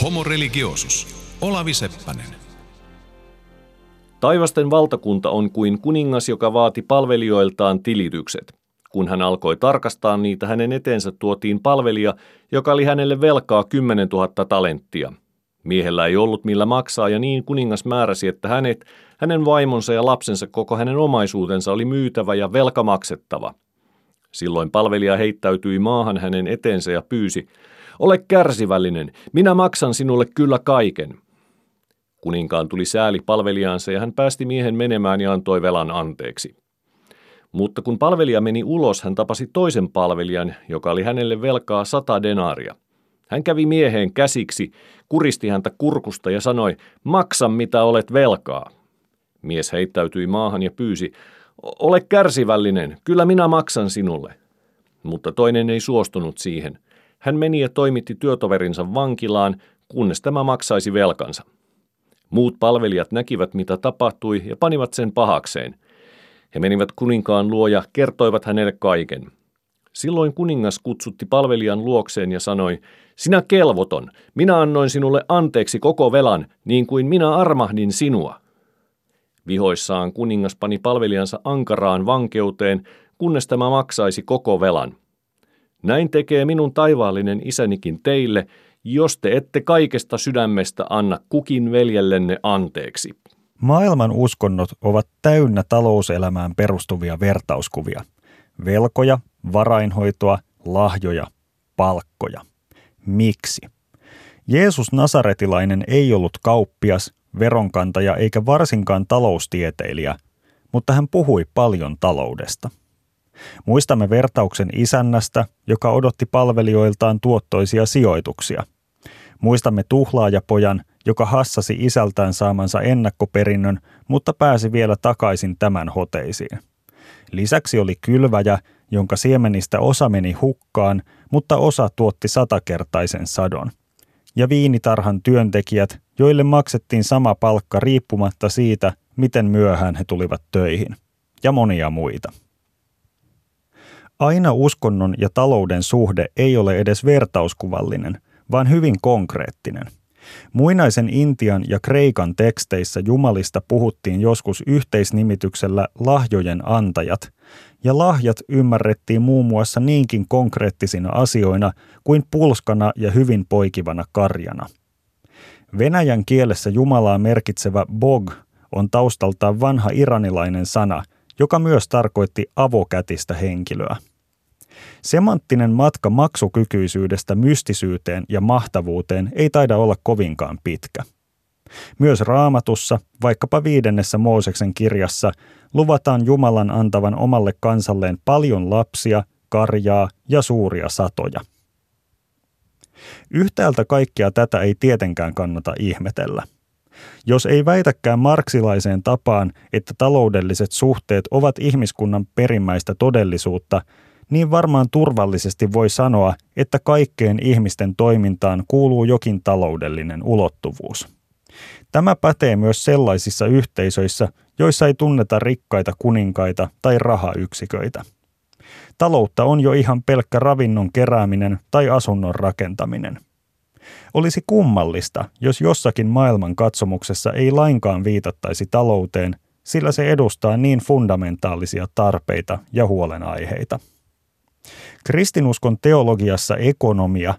Homo religiosus. Olavi Seppänen. Taivasten valtakunta on kuin kuningas, joka vaati palvelijoiltaan tilitykset. Kun hän alkoi tarkastaa niitä, hänen eteensä tuotiin palvelija, joka oli hänelle velkaa 10 000 talenttia. Miehellä ei ollut millä maksaa ja niin kuningas määräsi, että hänet, hänen vaimonsa ja lapsensa koko hänen omaisuutensa oli myytävä ja velka maksettava. Silloin palvelija heittäytyi maahan hänen eteensä ja pyysi, ole kärsivällinen, minä maksan sinulle kyllä kaiken. Kuninkaan tuli sääli palvelijaansa ja hän päästi miehen menemään ja antoi velan anteeksi. Mutta kun palvelija meni ulos, hän tapasi toisen palvelijan, joka oli hänelle velkaa sata denaaria. Hän kävi mieheen käsiksi, kuristi häntä kurkusta ja sanoi, maksa mitä olet velkaa. Mies heittäytyi maahan ja pyysi, ole kärsivällinen, kyllä minä maksan sinulle. Mutta toinen ei suostunut siihen. Hän meni ja toimitti työtoverinsa vankilaan, kunnes tämä maksaisi velkansa. Muut palvelijat näkivät, mitä tapahtui, ja panivat sen pahakseen. He menivät kuninkaan luo ja kertoivat hänelle kaiken. Silloin kuningas kutsutti palvelijan luokseen ja sanoi, sinä kelvoton, minä annoin sinulle anteeksi koko velan, niin kuin minä armahdin sinua. Vihoissaan kuningas pani palvelijansa ankaraan vankeuteen, kunnes tämä maksaisi koko velan. Näin tekee minun taivaallinen isänikin teille, jos te ette kaikesta sydämestä anna kukin veljellenne anteeksi. Maailman uskonnot ovat täynnä talouselämään perustuvia vertauskuvia. Velkoja, varainhoitoa, lahjoja, palkkoja. Miksi? Jeesus Nasaretilainen ei ollut kauppias, veronkantaja eikä varsinkaan taloustieteilijä, mutta hän puhui paljon taloudesta. Muistamme vertauksen isännästä, joka odotti palvelijoiltaan tuottoisia sijoituksia. Muistamme tuhlaajapojan, joka hassasi isältään saamansa ennakkoperinnön, mutta pääsi vielä takaisin tämän hoteisiin. Lisäksi oli kylväjä, jonka siemenistä osa meni hukkaan, mutta osa tuotti satakertaisen sadon. Ja viinitarhan työntekijät, joille maksettiin sama palkka riippumatta siitä, miten myöhään he tulivat töihin. Ja monia muita. Aina uskonnon ja talouden suhde ei ole edes vertauskuvallinen, vaan hyvin konkreettinen. Muinaisen Intian ja Kreikan teksteissä jumalista puhuttiin joskus yhteisnimityksellä lahjojen antajat, ja lahjat ymmärrettiin muun muassa niinkin konkreettisina asioina kuin pulskana ja hyvin poikivana karjana. Venäjän kielessä Jumalaa merkitsevä bog on taustaltaan vanha iranilainen sana, joka myös tarkoitti avokätistä henkilöä. Semanttinen matka maksukykyisyydestä mystisyyteen ja mahtavuuteen ei taida olla kovinkaan pitkä. Myös raamatussa, vaikkapa viidennessä Mooseksen kirjassa, luvataan Jumalan antavan omalle kansalleen paljon lapsia, karjaa ja suuria satoja. Yhtäältä kaikkea tätä ei tietenkään kannata ihmetellä. Jos ei väitäkään marksilaiseen tapaan, että taloudelliset suhteet ovat ihmiskunnan perimmäistä todellisuutta, niin varmaan turvallisesti voi sanoa, että kaikkeen ihmisten toimintaan kuuluu jokin taloudellinen ulottuvuus. Tämä pätee myös sellaisissa yhteisöissä, joissa ei tunneta rikkaita kuninkaita tai rahayksiköitä. Taloutta on jo ihan pelkkä ravinnon kerääminen tai asunnon rakentaminen. Olisi kummallista, jos jossakin maailman katsomuksessa ei lainkaan viitattaisi talouteen, sillä se edustaa niin fundamentaalisia tarpeita ja huolenaiheita. Kristinuskon teologiassa ekonomia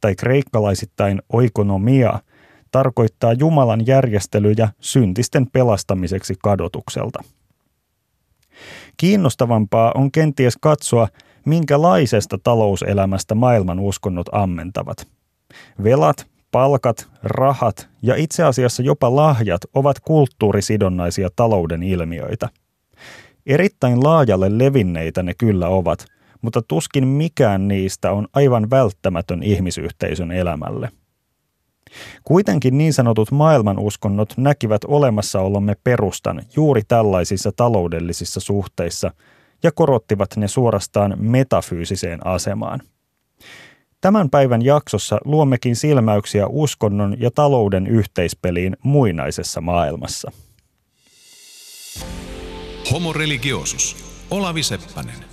tai kreikkalaisittain oikonomia tarkoittaa Jumalan järjestelyjä syntisten pelastamiseksi kadotukselta. Kiinnostavampaa on kenties katsoa, minkälaisesta talouselämästä maailman uskonnot ammentavat. Velat, palkat, rahat ja itse asiassa jopa lahjat ovat kulttuurisidonnaisia talouden ilmiöitä. Erittäin laajalle levinneitä ne kyllä ovat – mutta tuskin mikään niistä on aivan välttämätön ihmisyhteisön elämälle. Kuitenkin niin sanotut maailmanuskonnot näkivät olemassaolomme perustan juuri tällaisissa taloudellisissa suhteissa ja korottivat ne suorastaan metafyysiseen asemaan. Tämän päivän jaksossa luommekin silmäyksiä uskonnon ja talouden yhteispeliin muinaisessa maailmassa. Homo religiosus. Olavi Seppänen.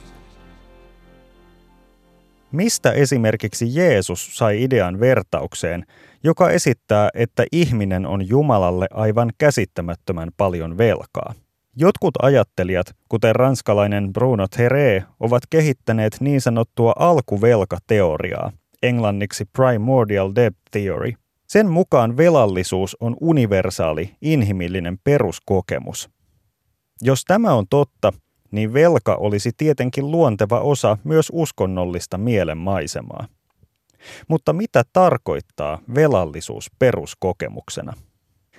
Mistä esimerkiksi Jeesus sai idean vertaukseen, joka esittää, että ihminen on Jumalalle aivan käsittämättömän paljon velkaa? Jotkut ajattelijat, kuten ranskalainen Bruno Teré, ovat kehittäneet niin sanottua alkuvelkateoriaa, englanniksi Primordial Debt Theory. Sen mukaan velallisuus on universaali, inhimillinen peruskokemus. Jos tämä on totta, niin velka olisi tietenkin luonteva osa myös uskonnollista mielenmaisemaa. Mutta mitä tarkoittaa velallisuus peruskokemuksena?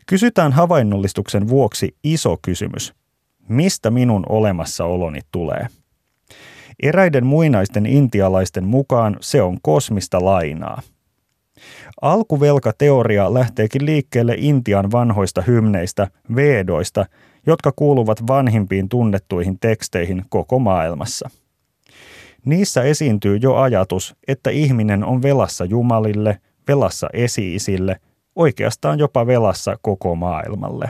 Kysytään havainnollistuksen vuoksi iso kysymys. Mistä minun olemassaoloni tulee? Eräiden muinaisten intialaisten mukaan se on kosmista lainaa. Alkuvelkateoria lähteekin liikkeelle Intian vanhoista hymneistä, vedoista, jotka kuuluvat vanhimpiin tunnettuihin teksteihin koko maailmassa. Niissä esiintyy jo ajatus, että ihminen on velassa Jumalille, velassa esiisille, oikeastaan jopa velassa koko maailmalle.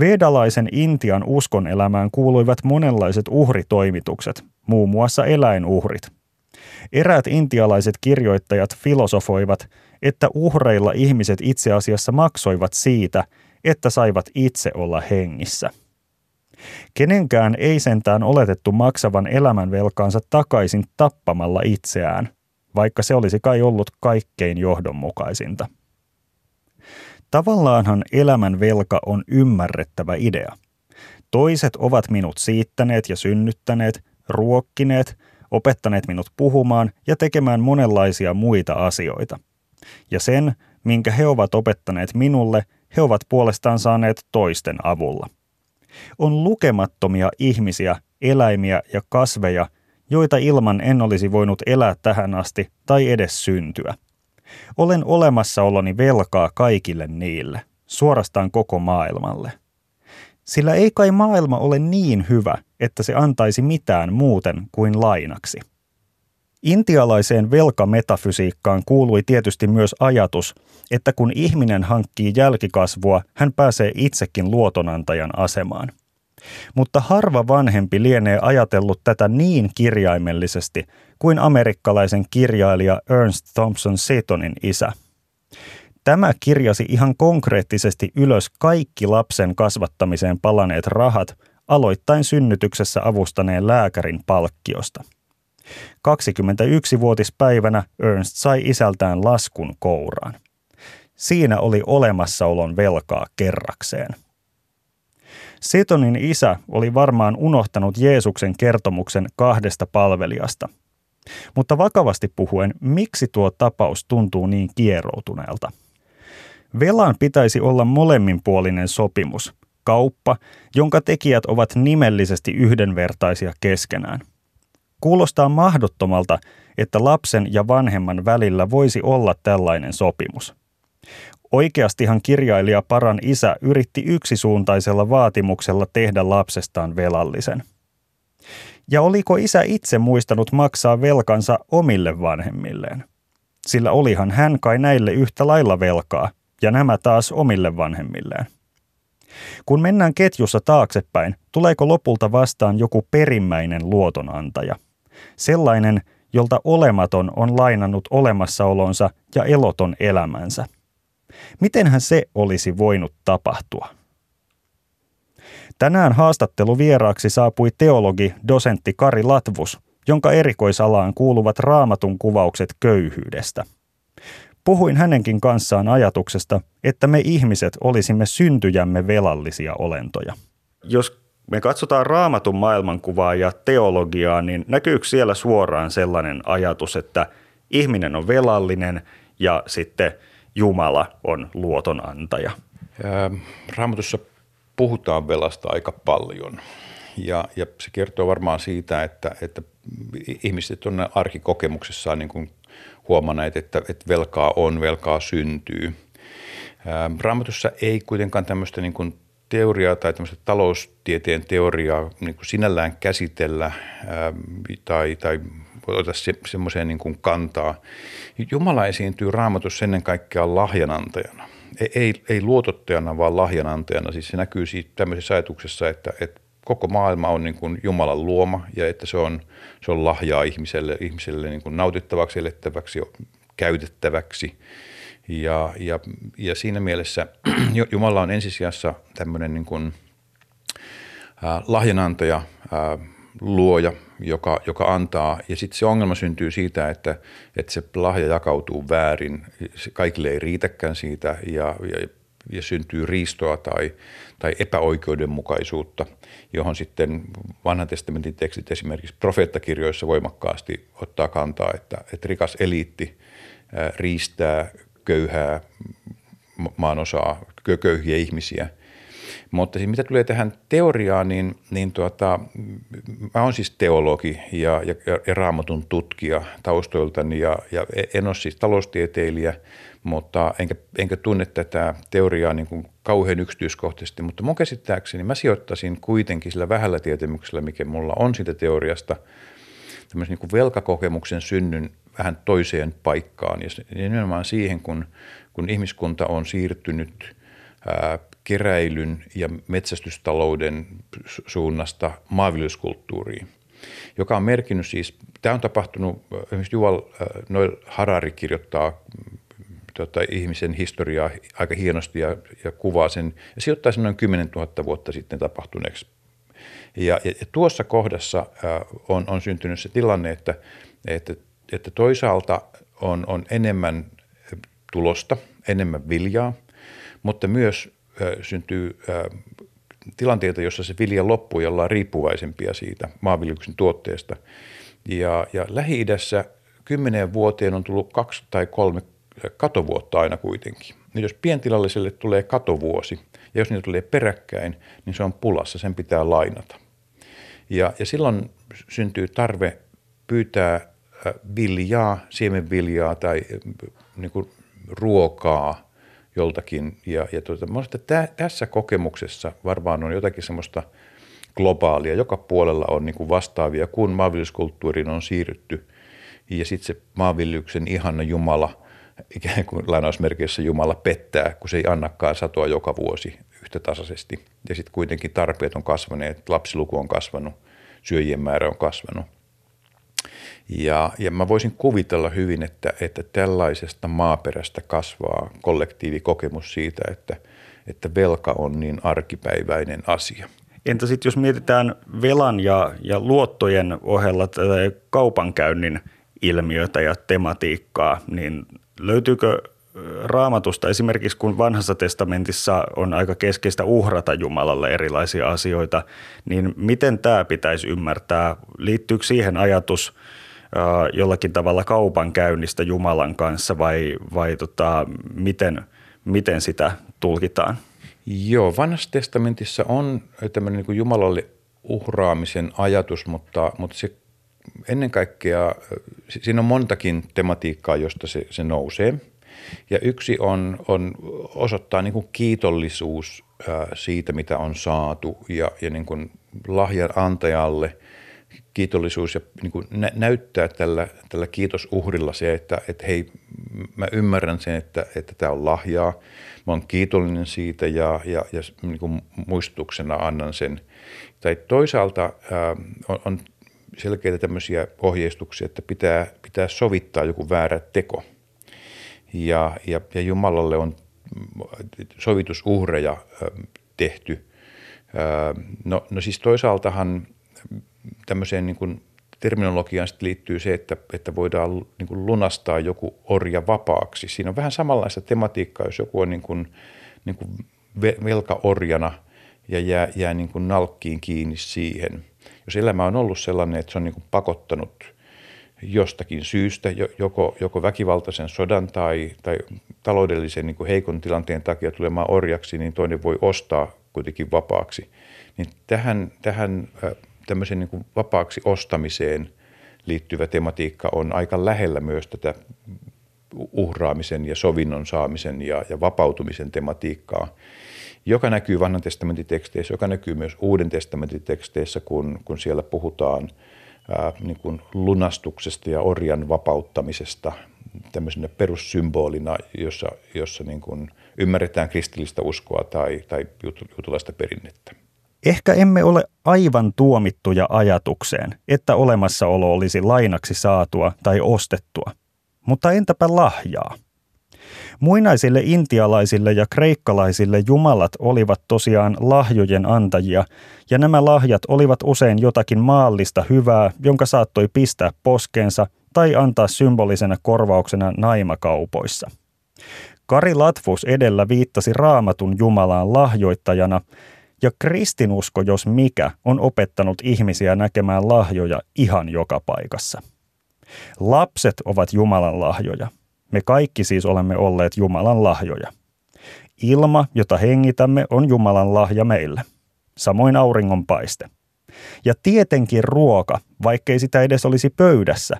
Vedalaisen Intian uskonelämään kuuluivat monenlaiset uhritoimitukset, muun muassa eläinuhrit. Eräät intialaiset kirjoittajat filosofoivat, että uhreilla ihmiset itse asiassa maksoivat siitä, että saivat itse olla hengissä. Kenenkään ei sentään oletettu maksavan elämänvelkaansa takaisin tappamalla itseään, vaikka se olisi kai ollut kaikkein johdonmukaisinta. Tavallaanhan elämän velka on ymmärrettävä idea. Toiset ovat minut siittäneet ja synnyttäneet, ruokkineet, opettaneet minut puhumaan ja tekemään monenlaisia muita asioita. Ja sen, minkä he ovat opettaneet minulle, he ovat puolestaan saaneet toisten avulla. On lukemattomia ihmisiä, eläimiä ja kasveja, joita ilman en olisi voinut elää tähän asti tai edes syntyä. Olen olemassaoloni velkaa kaikille niille, suorastaan koko maailmalle. Sillä ei kai maailma ole niin hyvä, että se antaisi mitään muuten kuin lainaksi. Intialaiseen velkametafysiikkaan kuului tietysti myös ajatus, että kun ihminen hankkii jälkikasvua, hän pääsee itsekin luotonantajan asemaan. Mutta harva vanhempi lienee ajatellut tätä niin kirjaimellisesti kuin amerikkalaisen kirjailija Ernst Thompson Setonin isä. Tämä kirjasi ihan konkreettisesti ylös kaikki lapsen kasvattamiseen palaneet rahat, aloittain synnytyksessä avustaneen lääkärin palkkiosta. 21-vuotispäivänä Ernst sai isältään laskun kouraan. Siinä oli olemassaolon velkaa kerrakseen. Setonin isä oli varmaan unohtanut Jeesuksen kertomuksen kahdesta palvelijasta. Mutta vakavasti puhuen, miksi tuo tapaus tuntuu niin kieroutuneelta? Velan pitäisi olla molemminpuolinen sopimus, kauppa, jonka tekijät ovat nimellisesti yhdenvertaisia keskenään. Kuulostaa mahdottomalta, että lapsen ja vanhemman välillä voisi olla tällainen sopimus. Oikeastihan kirjailija Paran isä yritti yksisuuntaisella vaatimuksella tehdä lapsestaan velallisen. Ja oliko isä itse muistanut maksaa velkansa omille vanhemmilleen? Sillä olihan hän kai näille yhtä lailla velkaa, ja nämä taas omille vanhemmilleen. Kun mennään ketjussa taaksepäin, tuleeko lopulta vastaan joku perimmäinen luotonantaja? Sellainen, jolta olematon on lainannut olemassaolonsa ja eloton elämänsä. Mitenhän se olisi voinut tapahtua? Tänään haastattelu vieraaksi saapui teologi, dosentti Kari Latvus, jonka erikoisalaan kuuluvat raamatun kuvaukset köyhyydestä. Puhuin hänenkin kanssaan ajatuksesta, että me ihmiset olisimme syntyjämme velallisia olentoja. Jos me katsotaan raamatun maailmankuvaa ja teologiaa, niin näkyykö siellä suoraan sellainen ajatus, että ihminen on velallinen ja sitten Jumala on luotonantaja? Raamatussa puhutaan velasta aika paljon ja, ja se kertoo varmaan siitä, että, että ihmiset on arkikokemuksessaan niin kuin huomanneet, että, että velkaa on, velkaa syntyy. Raamatussa ei kuitenkaan tämmöistä niin kuin teoriaa tai tämmöistä taloustieteen teoriaa niin kuin sinällään käsitellä ää, tai, tai ota se, semmoiseen niin kuin kantaa. Jumala esiintyy raamatussa ennen kaikkea lahjanantajana. Ei, ei, ei luotottajana, vaan lahjanantajana. Siis se näkyy siitä tämmöisessä ajatuksessa, että, että koko maailma on niin kuin Jumalan luoma ja että se on, se on lahjaa ihmiselle, ihmiselle niin kuin nautittavaksi, elettäväksi, käytettäväksi. Ja, ja, ja siinä mielessä Jumala on ensisijassa tämmöinen niin kuin, äh, lahjanantaja, äh, luoja, joka, joka antaa. Ja sitten se ongelma syntyy siitä, että, että se lahja jakautuu väärin. Kaikille ei riitäkään siitä ja, ja, ja syntyy riistoa tai, tai epäoikeudenmukaisuutta, johon sitten vanhan testamentin tekstit esimerkiksi profeettakirjoissa voimakkaasti ottaa kantaa, että, että rikas eliitti riistää köyhää maanosaa, köyhiä ihmisiä – mutta siis mitä tulee tähän teoriaan, niin, niin tuota, mä oon siis teologi ja, ja, ja raamatun tutkija taustoiltani ja, ja en ole siis taloustieteilijä, mutta enkä, enkä tunne tätä teoriaa niin kuin kauhean yksityiskohtaisesti, mutta mun käsittääkseni mä sijoittaisin kuitenkin sillä vähällä tietämyksellä, mikä mulla on siitä teoriasta, tämmöisen niin kuin velkakokemuksen synnyn vähän toiseen paikkaan ja nimenomaan siihen, kun, kun ihmiskunta on siirtynyt ää, keräilyn ja metsästystalouden suunnasta maanviljelyskulttuuriin, joka on merkinnyt siis, tämä on tapahtunut, esimerkiksi Juval Noel Harari kirjoittaa tota, ihmisen historiaa aika hienosti ja, ja kuvaa sen, ja sijoittaa sen noin 10 000 vuotta sitten tapahtuneeksi. Ja, ja, ja tuossa kohdassa äh, on, on syntynyt se tilanne, että, että, että toisaalta on, on enemmän tulosta, enemmän viljaa, mutta myös syntyy tilanteita, jossa se vilja loppuu ja ollaan riippuvaisempia siitä maanviljelyksen tuotteesta. Ja, ja Lähi-idässä kymmeneen vuoteen on tullut kaksi tai kolme katovuotta aina kuitenkin. Nyt jos pientilalliselle tulee katovuosi ja jos niitä tulee peräkkäin, niin se on pulassa, sen pitää lainata. Ja, ja silloin syntyy tarve pyytää viljaa, siemenviljaa tai niin kuin ruokaa joltakin. Ja, ja tuota, että tä, tässä kokemuksessa varmaan on jotakin semmoista globaalia. Joka puolella on niin kuin vastaavia, kun maanviljelyskulttuuriin on siirrytty. Ja sitten se maanviljelyksen ihana Jumala, ikään kuin lainausmerkeissä Jumala pettää, kun se ei annakaan satoa joka vuosi yhtä tasaisesti. Ja sitten kuitenkin tarpeet on kasvaneet, lapsiluku on kasvanut, syöjien määrä on kasvanut – ja, ja mä voisin kuvitella hyvin, että, että tällaisesta maaperästä kasvaa kollektiivikokemus siitä, että, että velka on niin arkipäiväinen asia. Entä sitten jos mietitään velan ja, ja luottojen ohella tätä kaupankäynnin ilmiötä ja tematiikkaa, niin löytyykö raamatusta esimerkiksi kun vanhassa testamentissa on aika keskeistä uhrata Jumalalle erilaisia asioita, niin miten tämä pitäisi ymmärtää? Liittyykö siihen ajatus – jollakin tavalla kaupankäynnistä Jumalan kanssa vai, vai tota, miten, miten sitä tulkitaan? Joo, vanhassa testamentissa on tämmöinen niin kuin Jumalalle uhraamisen ajatus, mutta, mutta se ennen kaikkea, siinä on montakin tematiikkaa, josta se, se nousee. Ja yksi on, on osoittaa niin kuin kiitollisuus siitä, mitä on saatu ja, ja niin kuin lahjan antajalle – kiitollisuus ja niin kuin nä- näyttää tällä, tällä kiitosuhrilla se, että, että hei, mä ymmärrän sen, että, että tämä on lahjaa. Mä oon kiitollinen siitä ja, ja, ja niin kuin muistutuksena annan sen. Tai toisaalta ää, on, on selkeitä tämmöisiä ohjeistuksia, että pitää, pitää sovittaa joku väärä teko. Ja, ja, ja Jumalalle on sovitusuhreja ää, tehty. No, no siis toisaaltahan tämmöiseen niin kuin terminologiaan sitten liittyy se, että, että voidaan niin kuin lunastaa joku orja vapaaksi. Siinä on vähän samanlaista tematiikkaa, jos joku on niin kuin, niin kuin velkaorjana ja jää, jää niin kuin nalkkiin kiinni siihen. Jos elämä on ollut sellainen, että se on niin kuin pakottanut jostakin syystä, joko, joko väkivaltaisen sodan tai, tai taloudellisen niin kuin heikon tilanteen takia tulemaan orjaksi, niin toinen voi ostaa kuitenkin vapaaksi. Niin tähän, tähän tämmöisen niin kuin vapaaksi ostamiseen liittyvä tematiikka on aika lähellä myös tätä uhraamisen ja sovinnon saamisen ja, ja vapautumisen tematiikkaa, joka näkyy vanhan testamentin teksteissä, joka näkyy myös uuden testamentin teksteissä, kun, kun siellä puhutaan ää, niin kuin lunastuksesta ja orjan vapauttamisesta tämmöisenä perussymbolina, jossa, jossa niin kuin ymmärretään kristillistä uskoa tai, tai jutulaista perinnettä. Ehkä emme ole aivan tuomittuja ajatukseen, että olemassaolo olisi lainaksi saatua tai ostettua. Mutta entäpä lahjaa? Muinaisille intialaisille ja kreikkalaisille jumalat olivat tosiaan lahjojen antajia, ja nämä lahjat olivat usein jotakin maallista hyvää, jonka saattoi pistää poskeensa tai antaa symbolisena korvauksena naimakaupoissa. Kari Latvus edellä viittasi raamatun Jumalaan lahjoittajana, ja kristinusko, jos mikä, on opettanut ihmisiä näkemään lahjoja ihan joka paikassa. Lapset ovat Jumalan lahjoja. Me kaikki siis olemme olleet Jumalan lahjoja. Ilma, jota hengitämme, on Jumalan lahja meille. Samoin auringon paiste. Ja tietenkin ruoka, vaikkei sitä edes olisi pöydässä,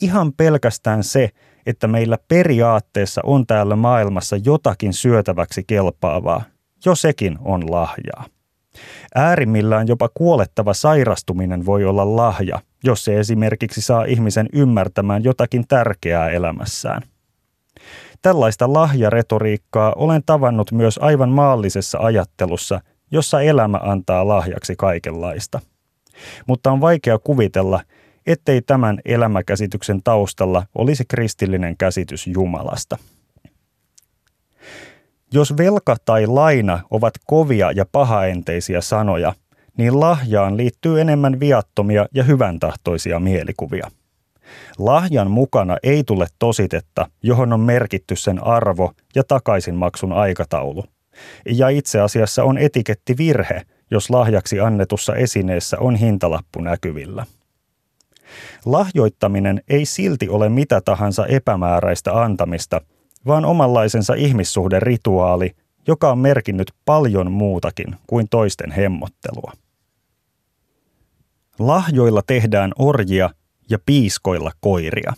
ihan pelkästään se, että meillä periaatteessa on täällä maailmassa jotakin syötäväksi kelpaavaa, jo sekin on lahjaa. Äärimmillään jopa kuolettava sairastuminen voi olla lahja, jos se esimerkiksi saa ihmisen ymmärtämään jotakin tärkeää elämässään. Tällaista lahjaretoriikkaa olen tavannut myös aivan maallisessa ajattelussa, jossa elämä antaa lahjaksi kaikenlaista. Mutta on vaikea kuvitella, ettei tämän elämäkäsityksen taustalla olisi kristillinen käsitys Jumalasta. Jos velka tai laina ovat kovia ja pahaenteisiä sanoja, niin lahjaan liittyy enemmän viattomia ja hyväntahtoisia mielikuvia. Lahjan mukana ei tule tositetta, johon on merkitty sen arvo ja takaisinmaksun aikataulu. Ja itse asiassa on etikettivirhe, jos lahjaksi annetussa esineessä on hintalappu näkyvillä. Lahjoittaminen ei silti ole mitä tahansa epämääräistä antamista, vaan omanlaisensa ihmissuhderituaali, joka on merkinnyt paljon muutakin kuin toisten hemmottelua. Lahjoilla tehdään orjia ja piiskoilla koiria.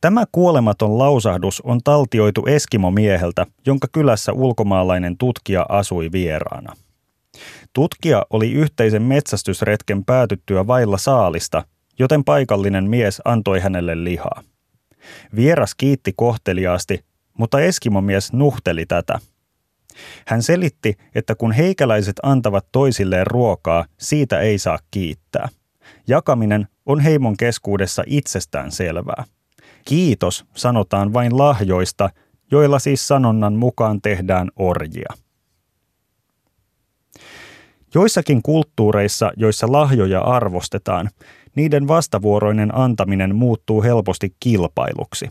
Tämä kuolematon lausahdus on taltioitu Eskimo-mieheltä, jonka kylässä ulkomaalainen tutkija asui vieraana. Tutkija oli yhteisen metsästysretken päätyttyä vailla saalista, joten paikallinen mies antoi hänelle lihaa. Vieras kiitti kohteliaasti, mutta Eskimomies nuhteli tätä. Hän selitti, että kun heikäläiset antavat toisilleen ruokaa, siitä ei saa kiittää. Jakaminen on heimon keskuudessa itsestään selvää. Kiitos sanotaan vain lahjoista, joilla siis sanonnan mukaan tehdään orjia. Joissakin kulttuureissa, joissa lahjoja arvostetaan, niiden vastavuoroinen antaminen muuttuu helposti kilpailuksi.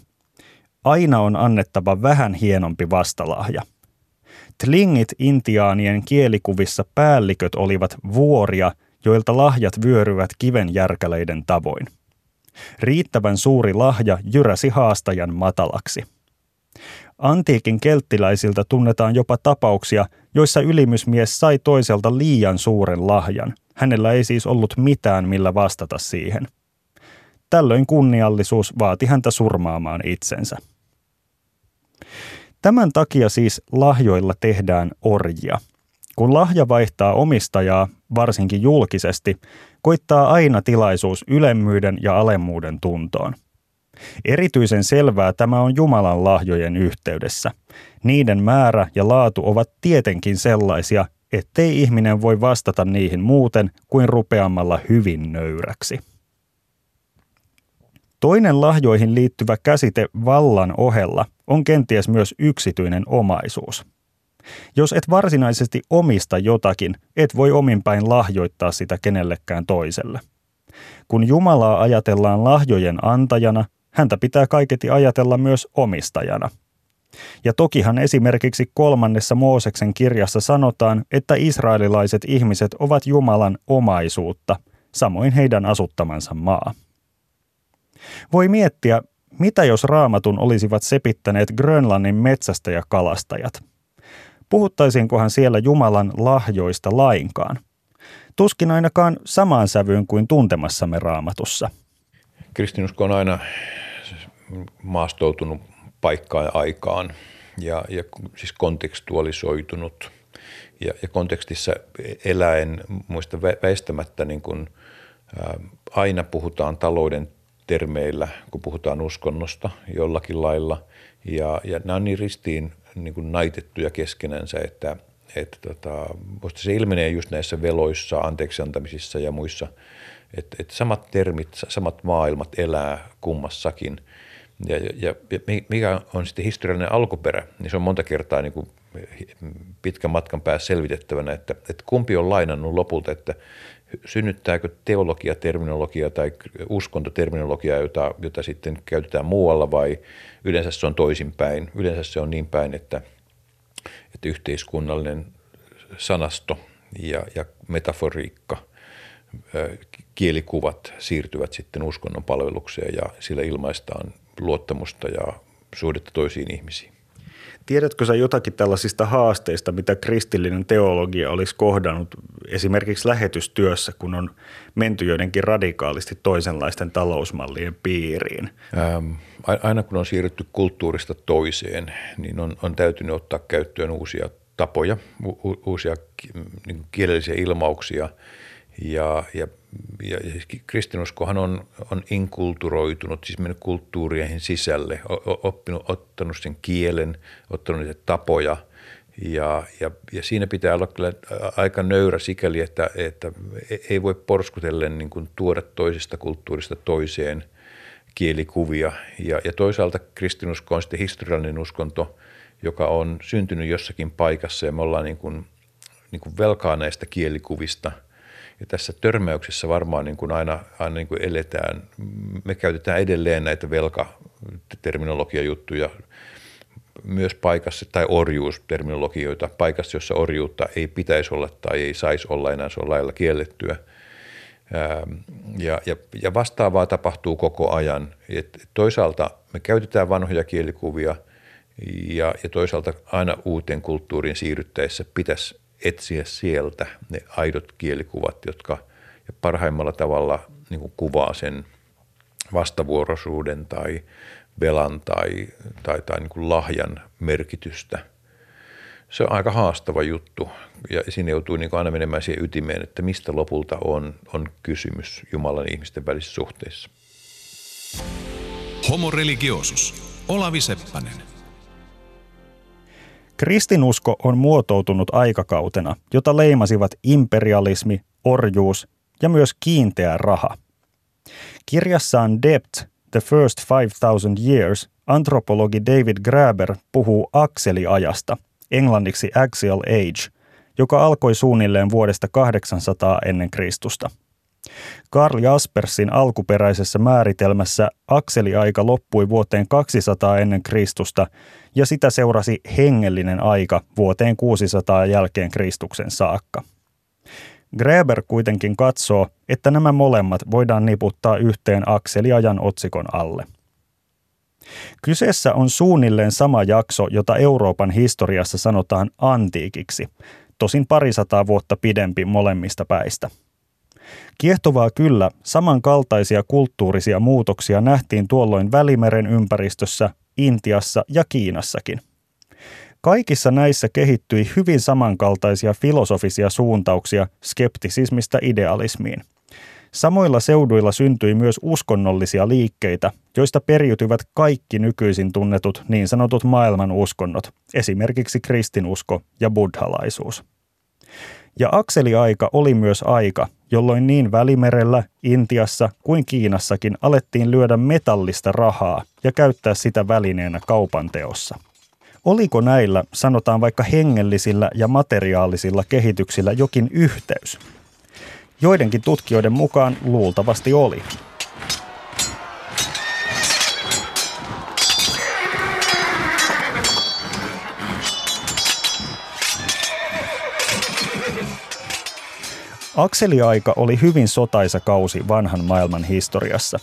Aina on annettava vähän hienompi vastalahja. Tlingit intiaanien kielikuvissa päälliköt olivat vuoria, joilta lahjat vyöryvät kivenjärkäleiden tavoin. Riittävän suuri lahja jyräsi haastajan matalaksi. Antiikin kelttiläisiltä tunnetaan jopa tapauksia, joissa ylimysmies sai toiselta liian suuren lahjan – Hänellä ei siis ollut mitään, millä vastata siihen. Tällöin kunniallisuus vaati häntä surmaamaan itsensä. Tämän takia siis lahjoilla tehdään orjia. Kun lahja vaihtaa omistajaa, varsinkin julkisesti, koittaa aina tilaisuus ylemmyyden ja alemmuuden tuntoon. Erityisen selvää tämä on Jumalan lahjojen yhteydessä. Niiden määrä ja laatu ovat tietenkin sellaisia, ettei ihminen voi vastata niihin muuten kuin rupeamalla hyvin nöyräksi. Toinen lahjoihin liittyvä käsite vallan ohella on kenties myös yksityinen omaisuus. Jos et varsinaisesti omista jotakin, et voi ominpäin lahjoittaa sitä kenellekään toiselle. Kun Jumalaa ajatellaan lahjojen antajana, häntä pitää kaiketi ajatella myös omistajana – ja tokihan esimerkiksi kolmannessa Mooseksen kirjassa sanotaan, että israelilaiset ihmiset ovat Jumalan omaisuutta, samoin heidän asuttamansa maa. Voi miettiä, mitä jos raamatun olisivat sepittäneet Grönlannin metsästä ja kalastajat? Puhuttaisinkohan siellä Jumalan lahjoista lainkaan? Tuskin ainakaan samaan sävyyn kuin tuntemassamme raamatussa. Kristinusko on aina maastoutunut paikkaan aikaan ja, ja siis kontekstualisoitunut. Ja, ja kontekstissa eläen muista väistämättä niin kuin, ää, aina puhutaan talouden termeillä, kun puhutaan uskonnosta jollakin lailla. Ja, ja nämä on niin ristiin niin kuin naitettuja keskenänsä, että, että tota, musta se ilmenee just näissä veloissa, anteeksiantamisissa ja muissa, että, että samat termit, samat maailmat elää kummassakin. Ja, ja, ja mikä on sitten historiallinen alkuperä, niin se on monta kertaa niin kuin pitkän matkan päässä selvitettävänä, että, että kumpi on lainannut lopulta, että synnyttääkö teologia terminologia tai uskontoterminologia, jota, jota sitten käytetään muualla vai yleensä se on toisinpäin. Yleensä se on niin päin, että, että yhteiskunnallinen sanasto ja, ja metaforiikka, kielikuvat siirtyvät sitten uskonnon palvelukseen ja sillä ilmaistaan luottamusta ja suhdetta toisiin ihmisiin. Tiedätkö sä jotakin tällaisista haasteista, mitä kristillinen teologia olisi kohdannut esimerkiksi lähetystyössä, kun on menty joidenkin radikaalisti toisenlaisten talousmallien piiriin? Ähm, aina kun on siirrytty kulttuurista toiseen, niin on, on täytynyt ottaa käyttöön uusia tapoja, u- uusia niin kielellisiä ilmauksia ja, ja ja kristinuskohan on, on inkulturoitunut, siis mennyt kulttuurien sisälle, oppinut, ottanut sen kielen, ottanut niitä tapoja ja, ja, ja siinä pitää olla kyllä aika nöyrä sikäli, että, että ei voi porskutellen niin kuin tuoda toisesta kulttuurista toiseen kielikuvia. Ja, ja toisaalta kristinusko on sitten historiallinen uskonto, joka on syntynyt jossakin paikassa ja me ollaan niin kuin, niin kuin velkaa näistä kielikuvista – ja tässä törmäyksessä varmaan niin kuin aina, aina niin kuin eletään. Me käytetään edelleen näitä velkaterminologiajuttuja myös paikassa, tai orjuusterminologioita, paikassa, jossa orjuutta ei pitäisi olla tai ei saisi olla enää, se on lailla kiellettyä. Ja, ja, ja vastaavaa tapahtuu koko ajan. Et toisaalta me käytetään vanhoja kielikuvia ja, ja toisaalta aina uuteen kulttuuriin siirryttäessä pitäisi etsiä sieltä ne aidot kielikuvat, jotka ja parhaimmalla tavalla niin kuin kuvaa sen vastavuoroisuuden tai velan tai, tai, tai niin kuin lahjan merkitystä. Se on aika haastava juttu ja siinä joutuu niin kuin aina menemään siihen ytimeen, että mistä lopulta on, on kysymys Jumalan ihmisten välisissä suhteissa. Homo religiosus. Olavi Seppänen. Kristinusko on muotoutunut aikakautena, jota leimasivat imperialismi, orjuus ja myös kiinteä raha. Kirjassaan Debt, The First 5000 Years, antropologi David Graeber puhuu akseliajasta, englanniksi Axial Age, joka alkoi suunnilleen vuodesta 800 ennen Kristusta – Karl Jaspersin alkuperäisessä määritelmässä akseliaika loppui vuoteen 200 ennen Kristusta ja sitä seurasi hengellinen aika vuoteen 600 jälkeen Kristuksen saakka. Greber kuitenkin katsoo, että nämä molemmat voidaan niputtaa yhteen akseliajan otsikon alle. Kyseessä on suunnilleen sama jakso, jota Euroopan historiassa sanotaan antiikiksi, tosin parisataa vuotta pidempi molemmista päistä – Kiehtovaa kyllä, samankaltaisia kulttuurisia muutoksia nähtiin tuolloin Välimeren ympäristössä, Intiassa ja Kiinassakin. Kaikissa näissä kehittyi hyvin samankaltaisia filosofisia suuntauksia skeptisismista idealismiin. Samoilla seuduilla syntyi myös uskonnollisia liikkeitä, joista periytyvät kaikki nykyisin tunnetut niin sanotut maailman uskonnot, esimerkiksi kristinusko ja buddhalaisuus. Ja akseliaika oli myös aika, jolloin niin Välimerellä, Intiassa kuin Kiinassakin alettiin lyödä metallista rahaa ja käyttää sitä välineenä kaupanteossa. Oliko näillä, sanotaan vaikka hengellisillä ja materiaalisilla kehityksillä jokin yhteys? Joidenkin tutkijoiden mukaan luultavasti oli. Akseliaika oli hyvin sotaisa kausi vanhan maailman historiassa.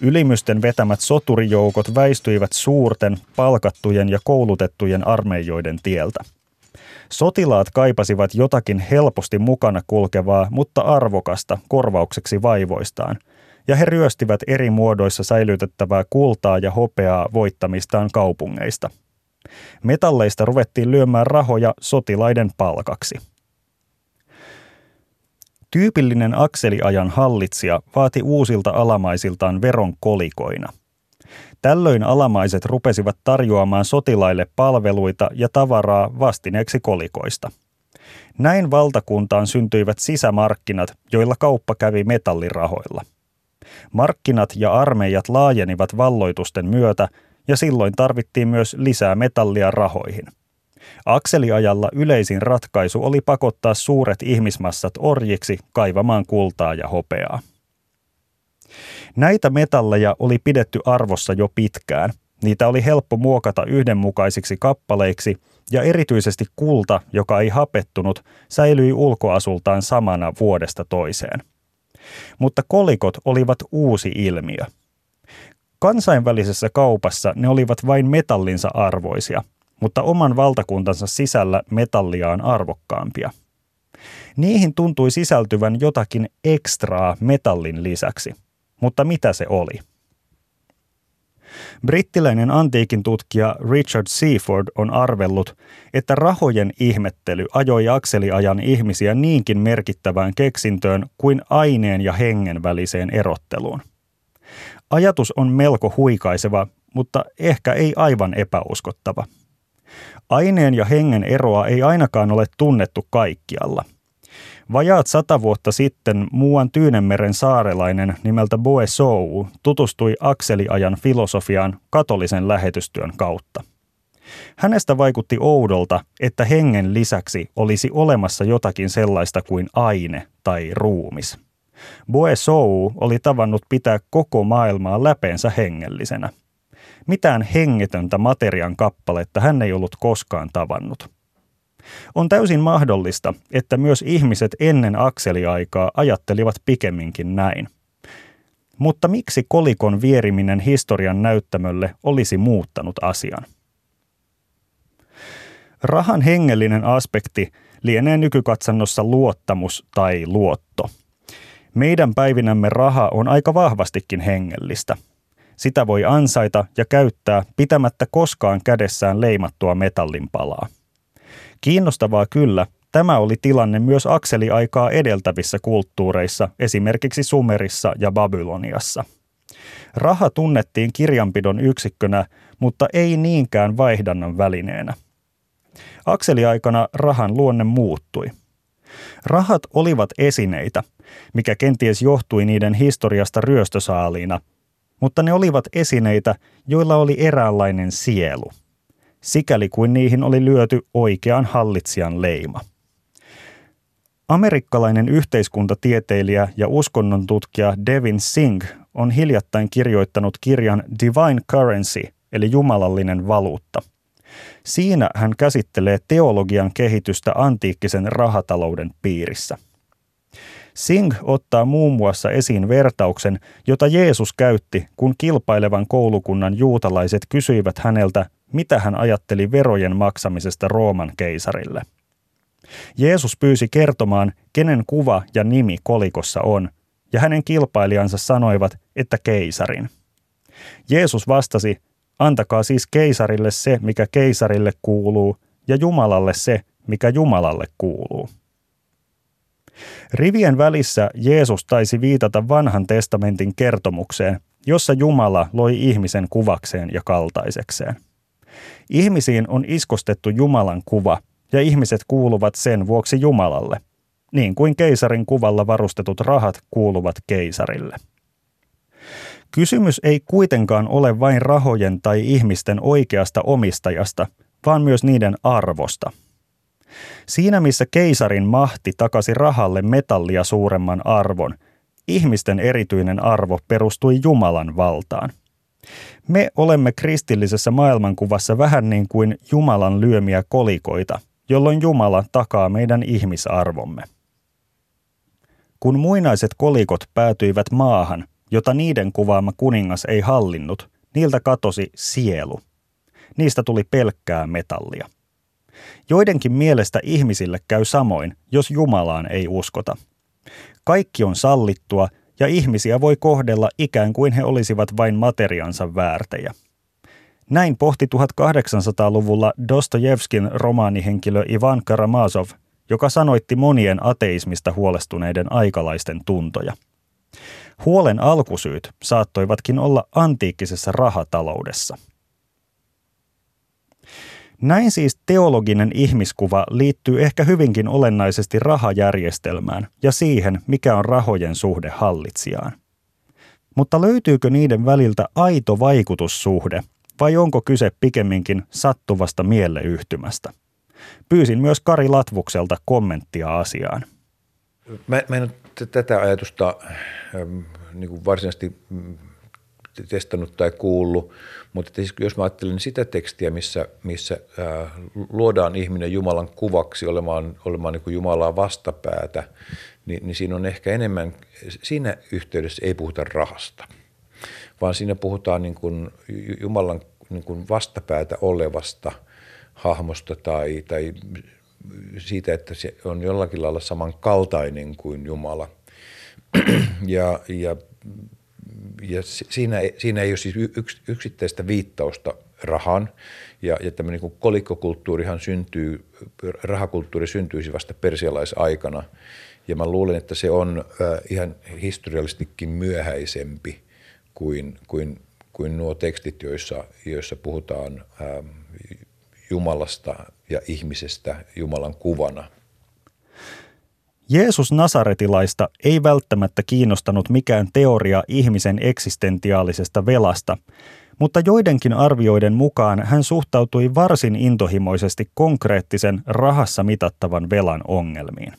Ylimysten vetämät soturijoukot väistyivät suurten, palkattujen ja koulutettujen armeijoiden tieltä. Sotilaat kaipasivat jotakin helposti mukana kulkevaa, mutta arvokasta korvaukseksi vaivoistaan, ja he ryöstivät eri muodoissa säilytettävää kultaa ja hopeaa voittamistaan kaupungeista. Metalleista ruvettiin lyömään rahoja sotilaiden palkaksi – Tyypillinen akseliajan hallitsija vaati uusilta alamaisiltaan veron kolikoina. Tällöin alamaiset rupesivat tarjoamaan sotilaille palveluita ja tavaraa vastineeksi kolikoista. Näin valtakuntaan syntyivät sisämarkkinat, joilla kauppa kävi metallirahoilla. Markkinat ja armeijat laajenivat valloitusten myötä ja silloin tarvittiin myös lisää metallia rahoihin. Akseliajalla yleisin ratkaisu oli pakottaa suuret ihmismassat orjiksi kaivamaan kultaa ja hopeaa. Näitä metalleja oli pidetty arvossa jo pitkään. Niitä oli helppo muokata yhdenmukaisiksi kappaleiksi ja erityisesti kulta, joka ei hapettunut, säilyi ulkoasultaan samana vuodesta toiseen. Mutta kolikot olivat uusi ilmiö. Kansainvälisessä kaupassa ne olivat vain metallinsa arvoisia, mutta oman valtakuntansa sisällä metallia on arvokkaampia. Niihin tuntui sisältyvän jotakin ekstraa metallin lisäksi – mutta mitä se oli? Brittiläinen antiikin tutkija Richard Seaford on arvellut, että rahojen ihmettely ajoi akseliajan ihmisiä niinkin merkittävään keksintöön kuin aineen ja hengen väliseen erotteluun. Ajatus on melko huikaiseva, mutta ehkä ei aivan epäuskottava. Aineen ja hengen eroa ei ainakaan ole tunnettu kaikkialla – Vajaat sata vuotta sitten muuan Tyynemeren saarelainen nimeltä Boe Sou tutustui akseliajan filosofiaan katolisen lähetystyön kautta. Hänestä vaikutti oudolta, että hengen lisäksi olisi olemassa jotakin sellaista kuin aine tai ruumis. Boe Sou oli tavannut pitää koko maailmaa läpeensä hengellisenä. Mitään hengetöntä materian kappaletta hän ei ollut koskaan tavannut – on täysin mahdollista, että myös ihmiset ennen akseliaikaa ajattelivat pikemminkin näin. Mutta miksi kolikon vieriminen historian näyttämölle olisi muuttanut asian? Rahan hengellinen aspekti lienee nykykatsannossa luottamus tai luotto. Meidän päivinämme raha on aika vahvastikin hengellistä. Sitä voi ansaita ja käyttää pitämättä koskaan kädessään leimattua metallinpalaa. Kiinnostavaa kyllä, tämä oli tilanne myös akseliaikaa edeltävissä kulttuureissa, esimerkiksi Sumerissa ja Babyloniassa. Raha tunnettiin kirjanpidon yksikkönä, mutta ei niinkään vaihdannan välineenä. Akseliaikana rahan luonne muuttui. Rahat olivat esineitä, mikä kenties johtui niiden historiasta ryöstösaaliina, mutta ne olivat esineitä, joilla oli eräänlainen sielu – sikäli kuin niihin oli lyöty oikean hallitsijan leima. Amerikkalainen yhteiskuntatieteilijä ja uskonnon tutkija Devin Singh on hiljattain kirjoittanut kirjan Divine Currency, eli jumalallinen valuutta. Siinä hän käsittelee teologian kehitystä antiikkisen rahatalouden piirissä. Singh ottaa muun muassa esiin vertauksen, jota Jeesus käytti, kun kilpailevan koulukunnan juutalaiset kysyivät häneltä, mitä hän ajatteli verojen maksamisesta Rooman keisarille. Jeesus pyysi kertomaan, kenen kuva ja nimi kolikossa on, ja hänen kilpailijansa sanoivat, että keisarin. Jeesus vastasi, antakaa siis keisarille se, mikä keisarille kuuluu, ja Jumalalle se, mikä Jumalalle kuuluu. Rivien välissä Jeesus taisi viitata vanhan testamentin kertomukseen, jossa Jumala loi ihmisen kuvakseen ja kaltaisekseen. Ihmisiin on iskostettu Jumalan kuva, ja ihmiset kuuluvat sen vuoksi Jumalalle, niin kuin keisarin kuvalla varustetut rahat kuuluvat keisarille. Kysymys ei kuitenkaan ole vain rahojen tai ihmisten oikeasta omistajasta, vaan myös niiden arvosta. Siinä missä keisarin mahti takasi rahalle metallia suuremman arvon, ihmisten erityinen arvo perustui Jumalan valtaan – me olemme kristillisessä maailmankuvassa vähän niin kuin Jumalan lyömiä kolikoita, jolloin Jumala takaa meidän ihmisarvomme. Kun muinaiset kolikot päätyivät maahan, jota niiden kuvaama kuningas ei hallinnut, niiltä katosi sielu. Niistä tuli pelkkää metallia. Joidenkin mielestä ihmisille käy samoin, jos Jumalaan ei uskota. Kaikki on sallittua ja ihmisiä voi kohdella ikään kuin he olisivat vain materiansa väärtejä. Näin pohti 1800-luvulla Dostojevskin romaanihenkilö Ivan Karamazov, joka sanoitti monien ateismista huolestuneiden aikalaisten tuntoja. Huolen alkusyyt saattoivatkin olla antiikkisessa rahataloudessa. Näin siis teologinen ihmiskuva liittyy ehkä hyvinkin olennaisesti rahajärjestelmään ja siihen, mikä on rahojen suhde hallitsijaan. Mutta löytyykö niiden väliltä aito vaikutussuhde vai onko kyse pikemminkin sattuvasta mieleyhtymästä? Pyysin myös Kari Latvukselta kommenttia asiaan. Mä, mä en tätä ajatusta niin kuin varsinaisesti testannut tai kuullut, mutta siis jos mä ajattelen sitä tekstiä, missä, missä äh, luodaan ihminen Jumalan kuvaksi olemaan, olemaan niin kuin Jumalaa vastapäätä, niin, niin siinä on ehkä enemmän, siinä yhteydessä ei puhuta rahasta, vaan siinä puhutaan niin kuin Jumalan niin kuin vastapäätä olevasta hahmosta tai, tai siitä, että se on jollakin lailla samankaltainen kuin Jumala. ja, ja, ja siinä, siinä ei ole siis yks, yksittäistä viittausta rahan, ja, ja tämmöinen niin kolikkokulttuurihan syntyy, rahakulttuuri syntyisi vasta persialaisaikana, ja mä luulen, että se on äh, ihan historiallisestikin myöhäisempi kuin, kuin, kuin nuo tekstit, joissa, joissa puhutaan ähm, Jumalasta ja ihmisestä Jumalan kuvana. Jeesus Nasaretilaista ei välttämättä kiinnostanut mikään teoria ihmisen eksistentiaalisesta velasta, mutta joidenkin arvioiden mukaan hän suhtautui varsin intohimoisesti konkreettisen rahassa mitattavan velan ongelmiin.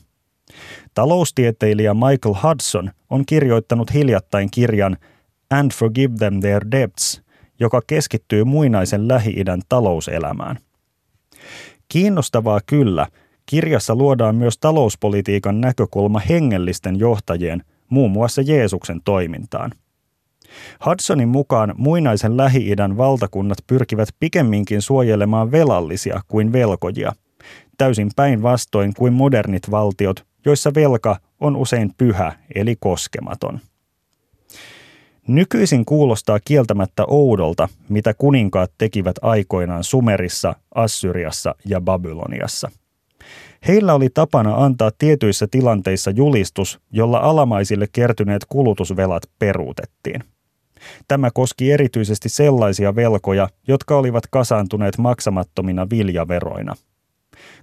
Taloustieteilijä Michael Hudson on kirjoittanut hiljattain kirjan And Forgive Them Their Debts, joka keskittyy muinaisen Lähi-idän talouselämään. Kiinnostavaa kyllä, kirjassa luodaan myös talouspolitiikan näkökulma hengellisten johtajien, muun muassa Jeesuksen toimintaan. Hudsonin mukaan muinaisen Lähi-idän valtakunnat pyrkivät pikemminkin suojelemaan velallisia kuin velkojia, täysin päinvastoin kuin modernit valtiot, joissa velka on usein pyhä eli koskematon. Nykyisin kuulostaa kieltämättä oudolta, mitä kuninkaat tekivät aikoinaan Sumerissa, Assyriassa ja Babyloniassa. Heillä oli tapana antaa tietyissä tilanteissa julistus, jolla alamaisille kertyneet kulutusvelat peruutettiin. Tämä koski erityisesti sellaisia velkoja, jotka olivat kasaantuneet maksamattomina viljaveroina.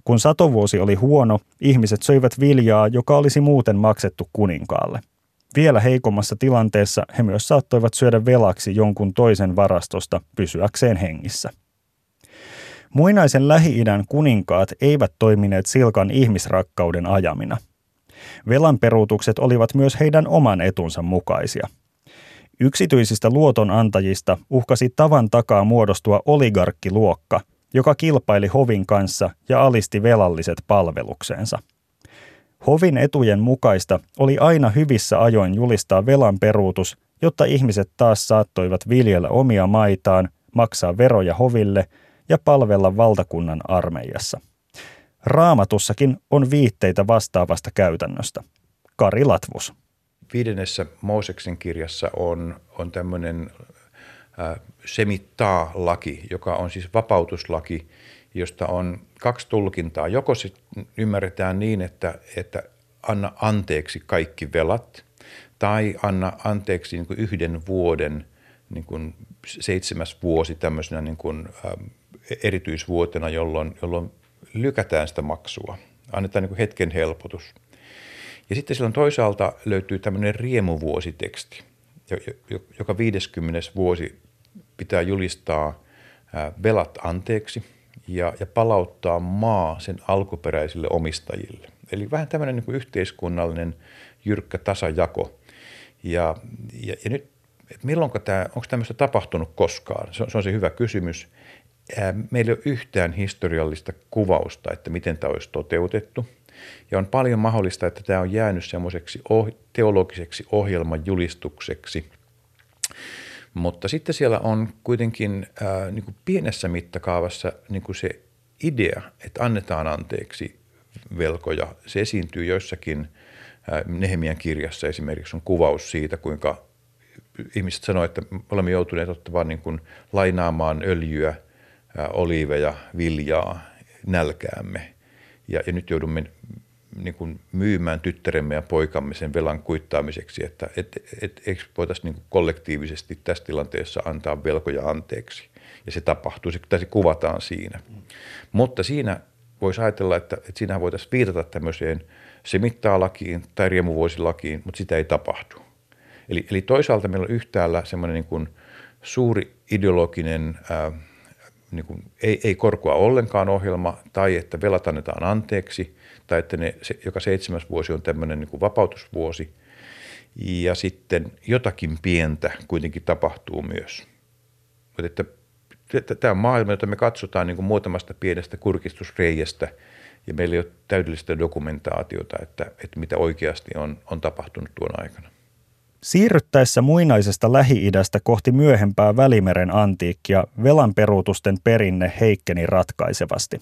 Kun satovuosi oli huono, ihmiset söivät viljaa, joka olisi muuten maksettu kuninkaalle – vielä heikommassa tilanteessa he myös saattoivat syödä velaksi jonkun toisen varastosta pysyäkseen hengissä. Muinaisen Lähi-idän kuninkaat eivät toimineet silkan ihmisrakkauden ajamina. Velanperuutukset olivat myös heidän oman etunsa mukaisia. Yksityisistä luotonantajista uhkasi tavan takaa muodostua oligarkkiluokka, joka kilpaili hovin kanssa ja alisti velalliset palvelukseensa – Hovin etujen mukaista oli aina hyvissä ajoin julistaa velan peruutus, jotta ihmiset taas saattoivat viljellä omia maitaan, maksaa veroja hoville ja palvella valtakunnan armeijassa. Raamatussakin on viitteitä vastaavasta käytännöstä. Kari Latvus. Viidennessä Mooseksen kirjassa on, on tämmöinen äh, semittaa-laki, joka on siis vapautuslaki, josta on kaksi tulkintaa. Joko se ymmärretään niin, että, että anna anteeksi kaikki velat, tai anna anteeksi niin kuin yhden vuoden niin kuin seitsemäs vuosi tämmöisenä niin kuin, ä, erityisvuotena, jolloin, jolloin lykätään sitä maksua. Annetaan niin hetken helpotus. Ja sitten silloin toisaalta löytyy tämmöinen riemuvuositeksti, joka 50. vuosi pitää julistaa velat anteeksi – ja, ja palauttaa maa sen alkuperäisille omistajille. Eli vähän tämmöinen niin yhteiskunnallinen jyrkkä tasajako. Ja, ja, ja nyt, että milloinko tämä, onko tämmöistä tapahtunut koskaan? Se on, se on se hyvä kysymys. Meillä ei ole yhtään historiallista kuvausta, että miten tämä olisi toteutettu. Ja on paljon mahdollista, että tämä on jäänyt semmoiseksi teologiseksi ohjelmajulistukseksi, mutta sitten siellä on kuitenkin ää, niin kuin pienessä mittakaavassa niin kuin se idea, että annetaan anteeksi velkoja. Se esiintyy joissakin ää, Nehemian kirjassa esimerkiksi on kuvaus siitä, kuinka ihmiset sanoivat, että olemme joutuneet ottamaan niin kuin lainaamaan öljyä, oliiveja, viljaa nälkäämme. Ja, ja nyt joudumme niin kuin myymään tyttäremme ja poikamme sen velan kuittaamiseksi, että et, et, eikö voitaisiin niin kollektiivisesti tässä tilanteessa antaa velkoja anteeksi. Ja se tapahtuu, se, se kuvataan siinä. Mm. Mutta siinä voisi ajatella, että, että siinähän voitaisiin viitata tämmöiseen se mittaa lakiin tai riemuvuosilakiin, mutta sitä ei tapahdu. Eli, eli toisaalta meillä on yhtäällä semmoinen niin suuri ideologinen ää, niin kuin ei, ei korkoa ollenkaan ohjelma, tai että velat annetaan anteeksi, tai että ne, se, joka seitsemäs vuosi on tämmöinen niin kuin vapautusvuosi, ja sitten jotakin pientä kuitenkin tapahtuu myös. Mutta että tämä on maailma, jota me katsotaan niin kuin muutamasta pienestä kurkistusreijästä, ja meillä ei ole täydellistä dokumentaatiota, että, että mitä oikeasti on, on tapahtunut tuon aikana. Siirryttäessä muinaisesta Lähi-idästä kohti myöhempää Välimeren antiikkia velanperuutusten perinne heikkeni ratkaisevasti.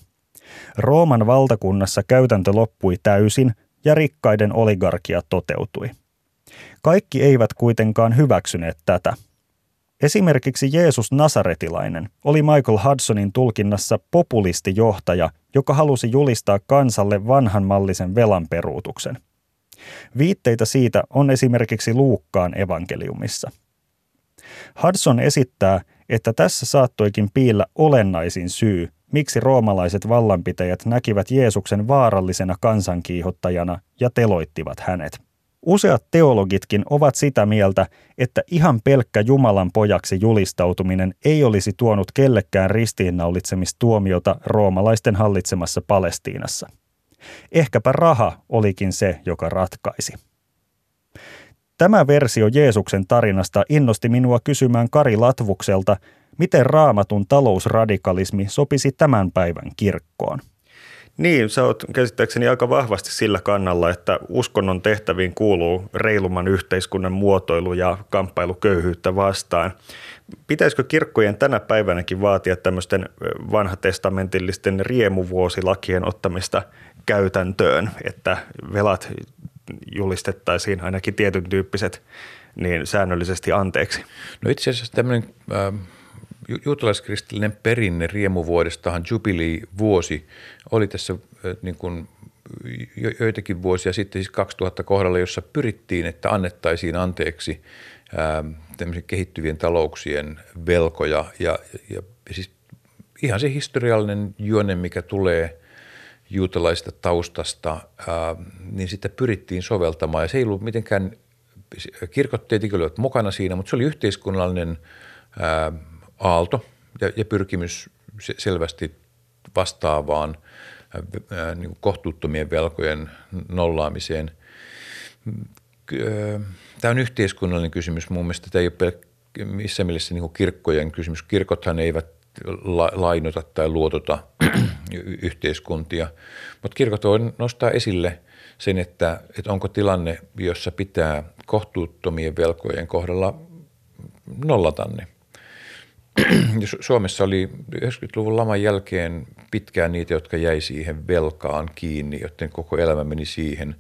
Rooman valtakunnassa käytäntö loppui täysin ja rikkaiden oligarkia toteutui. Kaikki eivät kuitenkaan hyväksyneet tätä. Esimerkiksi Jeesus Nasaretilainen oli Michael Hudsonin tulkinnassa populistijohtaja, joka halusi julistaa kansalle vanhanmallisen velanperuutuksen – Viitteitä siitä on esimerkiksi Luukkaan evankeliumissa. Hudson esittää, että tässä saattoikin piillä olennaisin syy, miksi roomalaiset vallanpitäjät näkivät Jeesuksen vaarallisena kansankiihottajana ja teloittivat hänet. Useat teologitkin ovat sitä mieltä, että ihan pelkkä Jumalan pojaksi julistautuminen ei olisi tuonut kellekään ristiinnaulitsemistuomiota roomalaisten hallitsemassa Palestiinassa – Ehkäpä raha olikin se, joka ratkaisi. Tämä versio Jeesuksen tarinasta innosti minua kysymään Kari Latvukselta, miten raamatun talousradikalismi sopisi tämän päivän kirkkoon. Niin, sä oot käsittääkseni aika vahvasti sillä kannalla, että uskonnon tehtäviin kuuluu reilumman yhteiskunnan muotoilu ja kamppailu köyhyyttä vastaan. Pitäisikö kirkkojen tänä päivänäkin vaatia tämmöisten vanhatestamentillisten riemuvuosilakien ottamista käytäntöön, että velat julistettaisiin ainakin tietyn tyyppiset niin säännöllisesti anteeksi? No itse asiassa tämmöinen äh, juutalaiskristillinen perinne riemuvuodestahan jubilee-vuosi oli tässä äh, niin kuin jo, joitakin vuosia sitten, siis 2000 kohdalla, jossa pyrittiin, että annettaisiin anteeksi äh, kehittyvien talouksien velkoja ja, ja, ja siis ihan se historiallinen juone, mikä tulee – juutalaisesta taustasta, ää, niin sitä pyrittiin soveltamaan. Ja se ei ollut mitenkään, kirkot tietenkin olivat mukana siinä, mutta se oli yhteiskunnallinen ää, aalto ja, ja pyrkimys selvästi vastaavaan ää, niin kohtuuttomien velkojen nollaamiseen. Tämä on yhteiskunnallinen kysymys. Mun mielestä tämä ei ole pelk- missä mielessä niin kirkkojen kysymys. Kirkothan eivät lainota tai luotota yhteiskuntia. Mutta kirkot voi nostaa esille sen, että, että onko tilanne, jossa pitää kohtuuttomien velkojen kohdalla nollata ne. Suomessa oli 90-luvun laman jälkeen pitkään niitä, jotka jäi siihen velkaan kiinni, joten koko elämä meni siihen.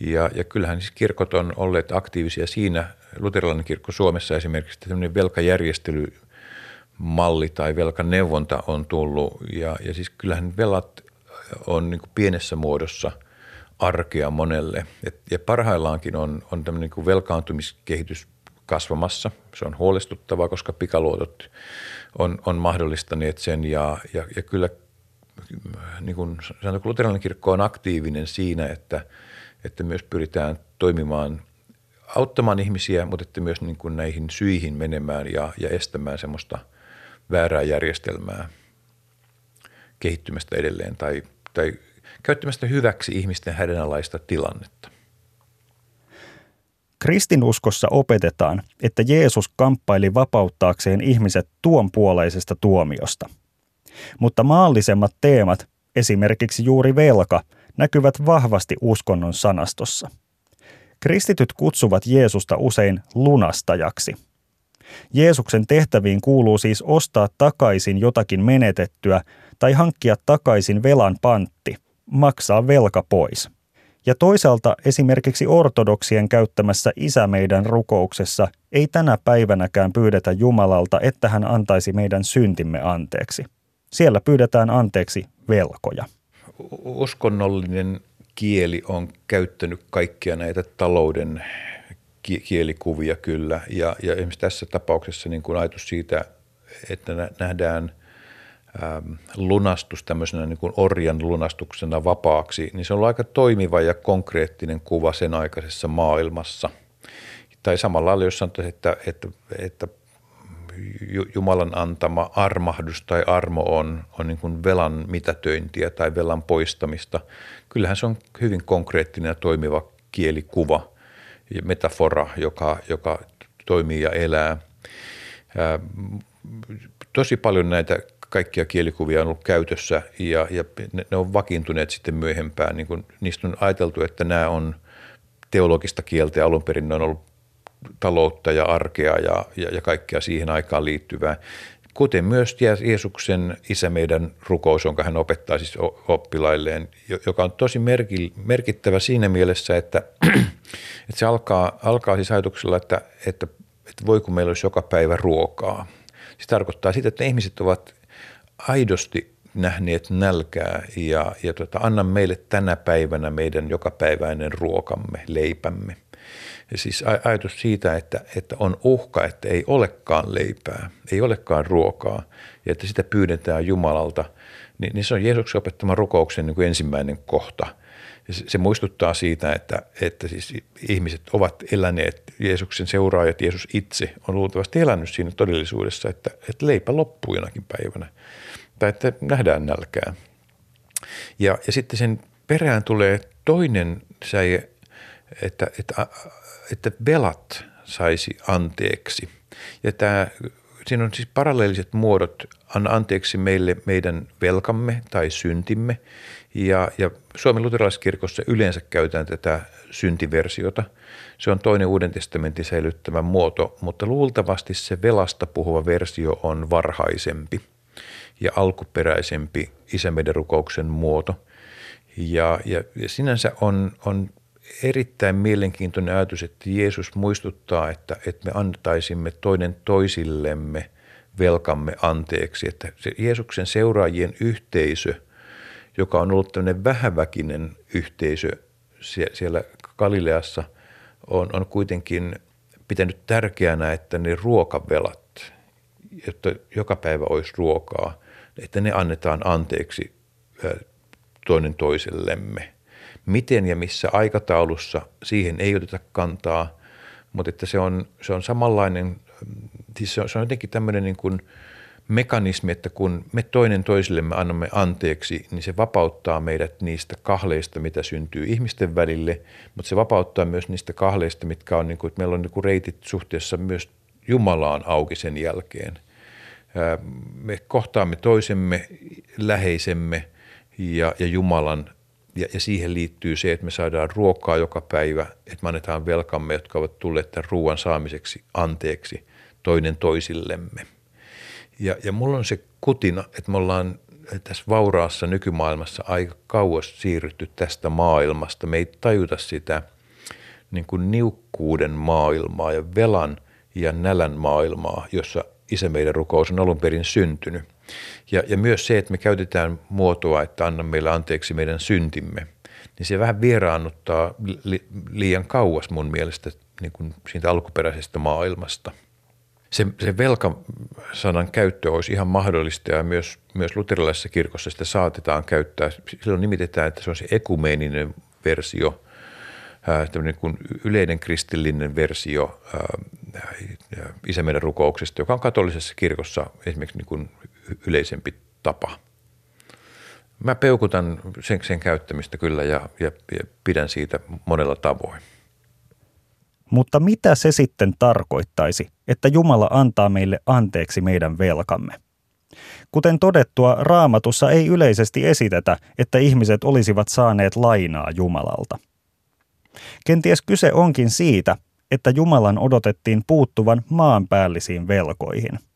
Ja, ja kyllähän siis kirkot on olleet aktiivisia siinä, luterilainen kirkko Suomessa esimerkiksi, tämmöinen velkajärjestely – malli tai velkaneuvonta on tullut. Ja, ja siis kyllähän velat on niin pienessä muodossa arkea monelle. Et, ja parhaillaankin on, on tämmöinen niin velkaantumiskehitys kasvamassa. Se on huolestuttavaa, koska pikaluotot on, on mahdollistaneet sen ja, ja, ja kyllä niin kuin sanotaan, luterilainen kirkko on aktiivinen siinä, että, että myös pyritään toimimaan auttamaan ihmisiä, mutta että myös niin kuin näihin syihin menemään ja, ja estämään semmoista – väärää järjestelmää kehittymästä edelleen tai, tai käyttämästä hyväksi ihmisten hädänalaista tilannetta. Kristinuskossa opetetaan, että Jeesus kamppaili vapauttaakseen ihmiset tuon puoleisesta tuomiosta. Mutta maallisemmat teemat, esimerkiksi juuri velka, näkyvät vahvasti uskonnon sanastossa. Kristityt kutsuvat Jeesusta usein lunastajaksi – Jeesuksen tehtäviin kuuluu siis ostaa takaisin jotakin menetettyä tai hankkia takaisin velan pantti, maksaa velka pois. Ja toisaalta esimerkiksi ortodoksien käyttämässä Isä meidän rukouksessa ei tänä päivänäkään pyydetä Jumalalta, että hän antaisi meidän syntimme anteeksi. Siellä pyydetään anteeksi velkoja. Uskonnollinen kieli on käyttänyt kaikkia näitä talouden kielikuvia kyllä. Ja, ja esimerkiksi tässä tapauksessa niin kuin ajatus siitä, että nähdään ähm, lunastus tämmöisenä niin kuin orjan lunastuksena vapaaksi, niin se on aika toimiva ja konkreettinen kuva sen aikaisessa maailmassa. Tai samalla lailla, jos sanotaan, että, että, että Jumalan antama armahdus tai armo on, on niin kuin velan mitätöintiä tai velan poistamista. Kyllähän se on hyvin konkreettinen ja toimiva kielikuva metafora, joka, joka toimii ja elää. Ää, tosi paljon näitä kaikkia kielikuvia on ollut käytössä ja, ja ne, ne on vakiintuneet sitten myöhempään. Niin kun, niistä on ajateltu, että nämä on teologista kieltä ja alun perin ne on ollut taloutta ja arkea ja, ja, ja kaikkea siihen aikaan liittyvää. Kuten myös Jeesuksen isä meidän rukous, jonka hän opettaa siis oppilailleen, joka on tosi merkittävä siinä mielessä, että, että se alkaa, alkaa siis ajatuksella, että, että, että voi kun meillä olisi joka päivä ruokaa. Se tarkoittaa sitä, että ihmiset ovat aidosti nähneet nälkää ja, ja tota, anna meille tänä päivänä meidän jokapäiväinen ruokamme, leipämme – siis ajatus siitä, että, että on uhka, että ei olekaan leipää, ei olekaan ruokaa ja että sitä pyydetään Jumalalta, niin, niin se on Jeesuksen opettama rukouksen niin kuin ensimmäinen kohta. Ja se, se muistuttaa siitä, että, että siis ihmiset ovat eläneet, Jeesuksen seuraajat, Jeesus itse on luultavasti elänyt siinä todellisuudessa, että, että leipä loppuu jonakin päivänä tai että nähdään nälkää. Ja, ja sitten sen perään tulee toinen säie, että, että että velat saisi anteeksi. Ja tämä, siinä on siis paralleelliset muodot, anna anteeksi meille meidän velkamme tai syntimme. Ja, ja Suomen luterilaiskirkossa yleensä käytetään tätä syntiversiota. Se on toinen Uuden testamentin säilyttävä muoto, mutta luultavasti se velasta puhuva versio on varhaisempi ja alkuperäisempi isämeidän rukouksen muoto. Ja, ja, ja sinänsä on, on erittäin mielenkiintoinen ajatus, että Jeesus muistuttaa, että, että me antaisimme toinen toisillemme velkamme anteeksi. Että se Jeesuksen seuraajien yhteisö, joka on ollut tämmöinen vähäväkinen yhteisö siellä Galileassa, on, on kuitenkin pitänyt tärkeänä, että ne ruokavelat, jotta joka päivä olisi ruokaa, että ne annetaan anteeksi toinen toisellemme – Miten ja missä aikataulussa, siihen ei oteta kantaa, mutta että se on, se on samanlainen, siis se on, se on jotenkin tämmöinen niin kuin mekanismi, että kun me toinen toisillemme annamme anteeksi, niin se vapauttaa meidät niistä kahleista, mitä syntyy ihmisten välille, mutta se vapauttaa myös niistä kahleista, mitkä on, niin kuin, että meillä on niin kuin reitit suhteessa myös Jumalaan auki sen jälkeen. Me kohtaamme toisemme, läheisemme ja, ja Jumalan ja, ja siihen liittyy se, että me saadaan ruokaa joka päivä, että me annetaan velkamme, jotka ovat tulleet tämän ruoan saamiseksi anteeksi toinen toisillemme. Ja, ja mulla on se kutina, että me ollaan tässä vauraassa nykymaailmassa aika kauas siirrytty tästä maailmasta. Me ei tajuta sitä niin kuin niukkuuden maailmaa ja velan ja nälän maailmaa, jossa isä meidän rukous on alun perin syntynyt – ja, ja myös se, että me käytetään muotoa, että anna meille anteeksi meidän syntimme, niin se vähän vieraannuttaa li, liian kauas mun mielestä niin kuin siitä alkuperäisestä maailmasta. Se, se velkasanan käyttö olisi ihan mahdollista ja myös, myös luterilaisessa kirkossa sitä saatetaan käyttää. Silloin nimitetään, että se on se ekumeeninen versio, tämmöinen kuin yleinen kristillinen versio isä meidän rukouksesta, joka on katolisessa kirkossa esimerkiksi niin kuin yleisempi tapa. Mä peukutan sen, sen käyttämistä kyllä ja, ja, ja pidän siitä monella tavoin. Mutta mitä se sitten tarkoittaisi, että Jumala antaa meille anteeksi meidän velkamme? Kuten todettua, raamatussa ei yleisesti esitetä, että ihmiset olisivat saaneet lainaa Jumalalta. Kenties kyse onkin siitä, että Jumalan odotettiin puuttuvan maanpäällisiin velkoihin –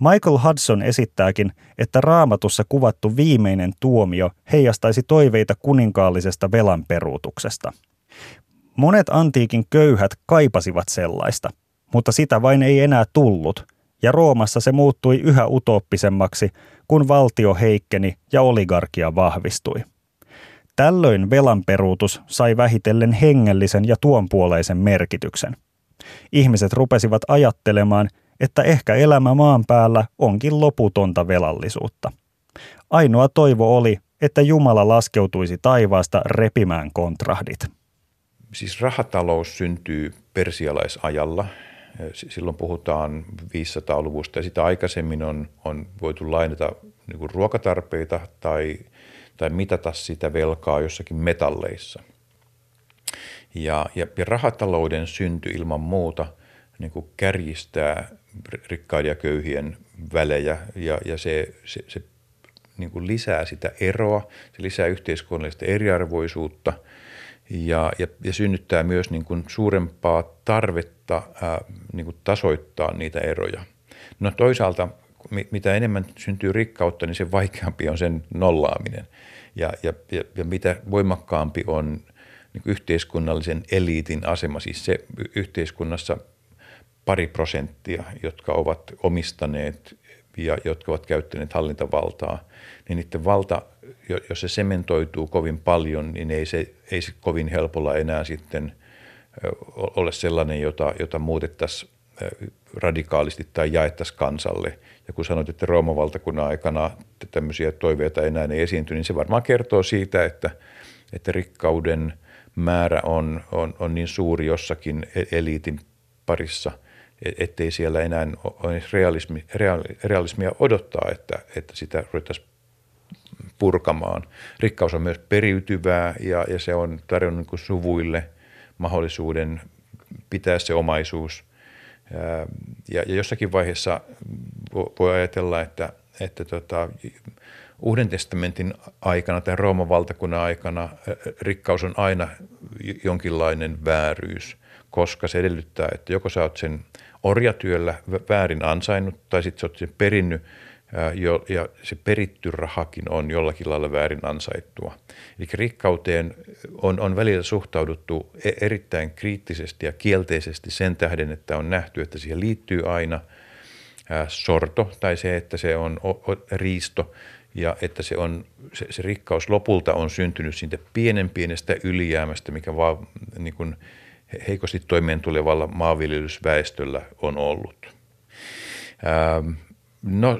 Michael Hudson esittääkin, että raamatussa kuvattu viimeinen tuomio heijastaisi toiveita kuninkaallisesta velan peruutuksesta. Monet antiikin köyhät kaipasivat sellaista, mutta sitä vain ei enää tullut, ja Roomassa se muuttui yhä utooppisemmaksi, kun valtio heikkeni ja oligarkia vahvistui. Tällöin velanperuutus sai vähitellen hengellisen ja tuonpuoleisen merkityksen. Ihmiset rupesivat ajattelemaan, että ehkä elämä maan päällä onkin loputonta velallisuutta. Ainoa toivo oli, että Jumala laskeutuisi taivaasta repimään kontrahdit. Siis rahatalous syntyy persialaisajalla. Silloin puhutaan 500-luvusta ja sitä aikaisemmin on, on voitu lainata niin ruokatarpeita tai, tai mitata sitä velkaa jossakin metalleissa. Ja, ja, ja rahatalouden synty ilman muuta niin kuin kärjistää rikkaiden ja köyhien välejä ja, ja se, se, se niin kuin lisää sitä eroa, se lisää yhteiskunnallista eriarvoisuutta ja, ja, ja synnyttää myös niin kuin suurempaa tarvetta ää, niin kuin tasoittaa niitä eroja. No toisaalta mitä enemmän syntyy rikkautta, niin se vaikeampi on sen nollaaminen. Ja, ja, ja, ja mitä voimakkaampi on niin yhteiskunnallisen eliitin asema, siis se yhteiskunnassa pari prosenttia, jotka ovat omistaneet ja jotka ovat käyttäneet hallintavaltaa, niin niiden valta, jos se sementoituu kovin paljon, niin ei se, ei se kovin helpolla enää sitten ole sellainen, jota, jota muutettaisiin radikaalisti tai jaettaisiin kansalle. Ja kun sanoit, että Rooman valtakunnan aikana tämmöisiä toiveita enää ei esiinty, niin se varmaan kertoo siitä, että, että rikkauden määrä on, on, on niin suuri jossakin e-, eliitin parissa – ettei siellä enää ole realismi, realismia odottaa, että, että sitä ruvettaisiin purkamaan. Rikkaus on myös periytyvää ja, ja se on tarjonnut niin suvuille mahdollisuuden pitää se omaisuus. Ja, ja jossakin vaiheessa voi ajatella, että, että tota, Uuden testamentin aikana tai Rooman valtakunnan aikana rikkaus on aina jonkinlainen vääryys, koska se edellyttää, että joko sä oot sen orjatyöllä väärin ansainnut tai sitten sä oot sen perinnyt ja se peritty rahakin on jollakin lailla väärin ansaittua. Eli rikkauteen on, on välillä suhtauduttu e-, erittäin kriittisesti ja kielteisesti sen tähden, että on nähty, että siihen liittyy aina sorto tai se, että se on riisto ja että se, on, se, se rikkaus lopulta on syntynyt siitä pienen pienestä ylijäämästä, mikä vaan niin kuin – heikosti toimeen tulevalla maanviljelysväestöllä on ollut. Ähm, no,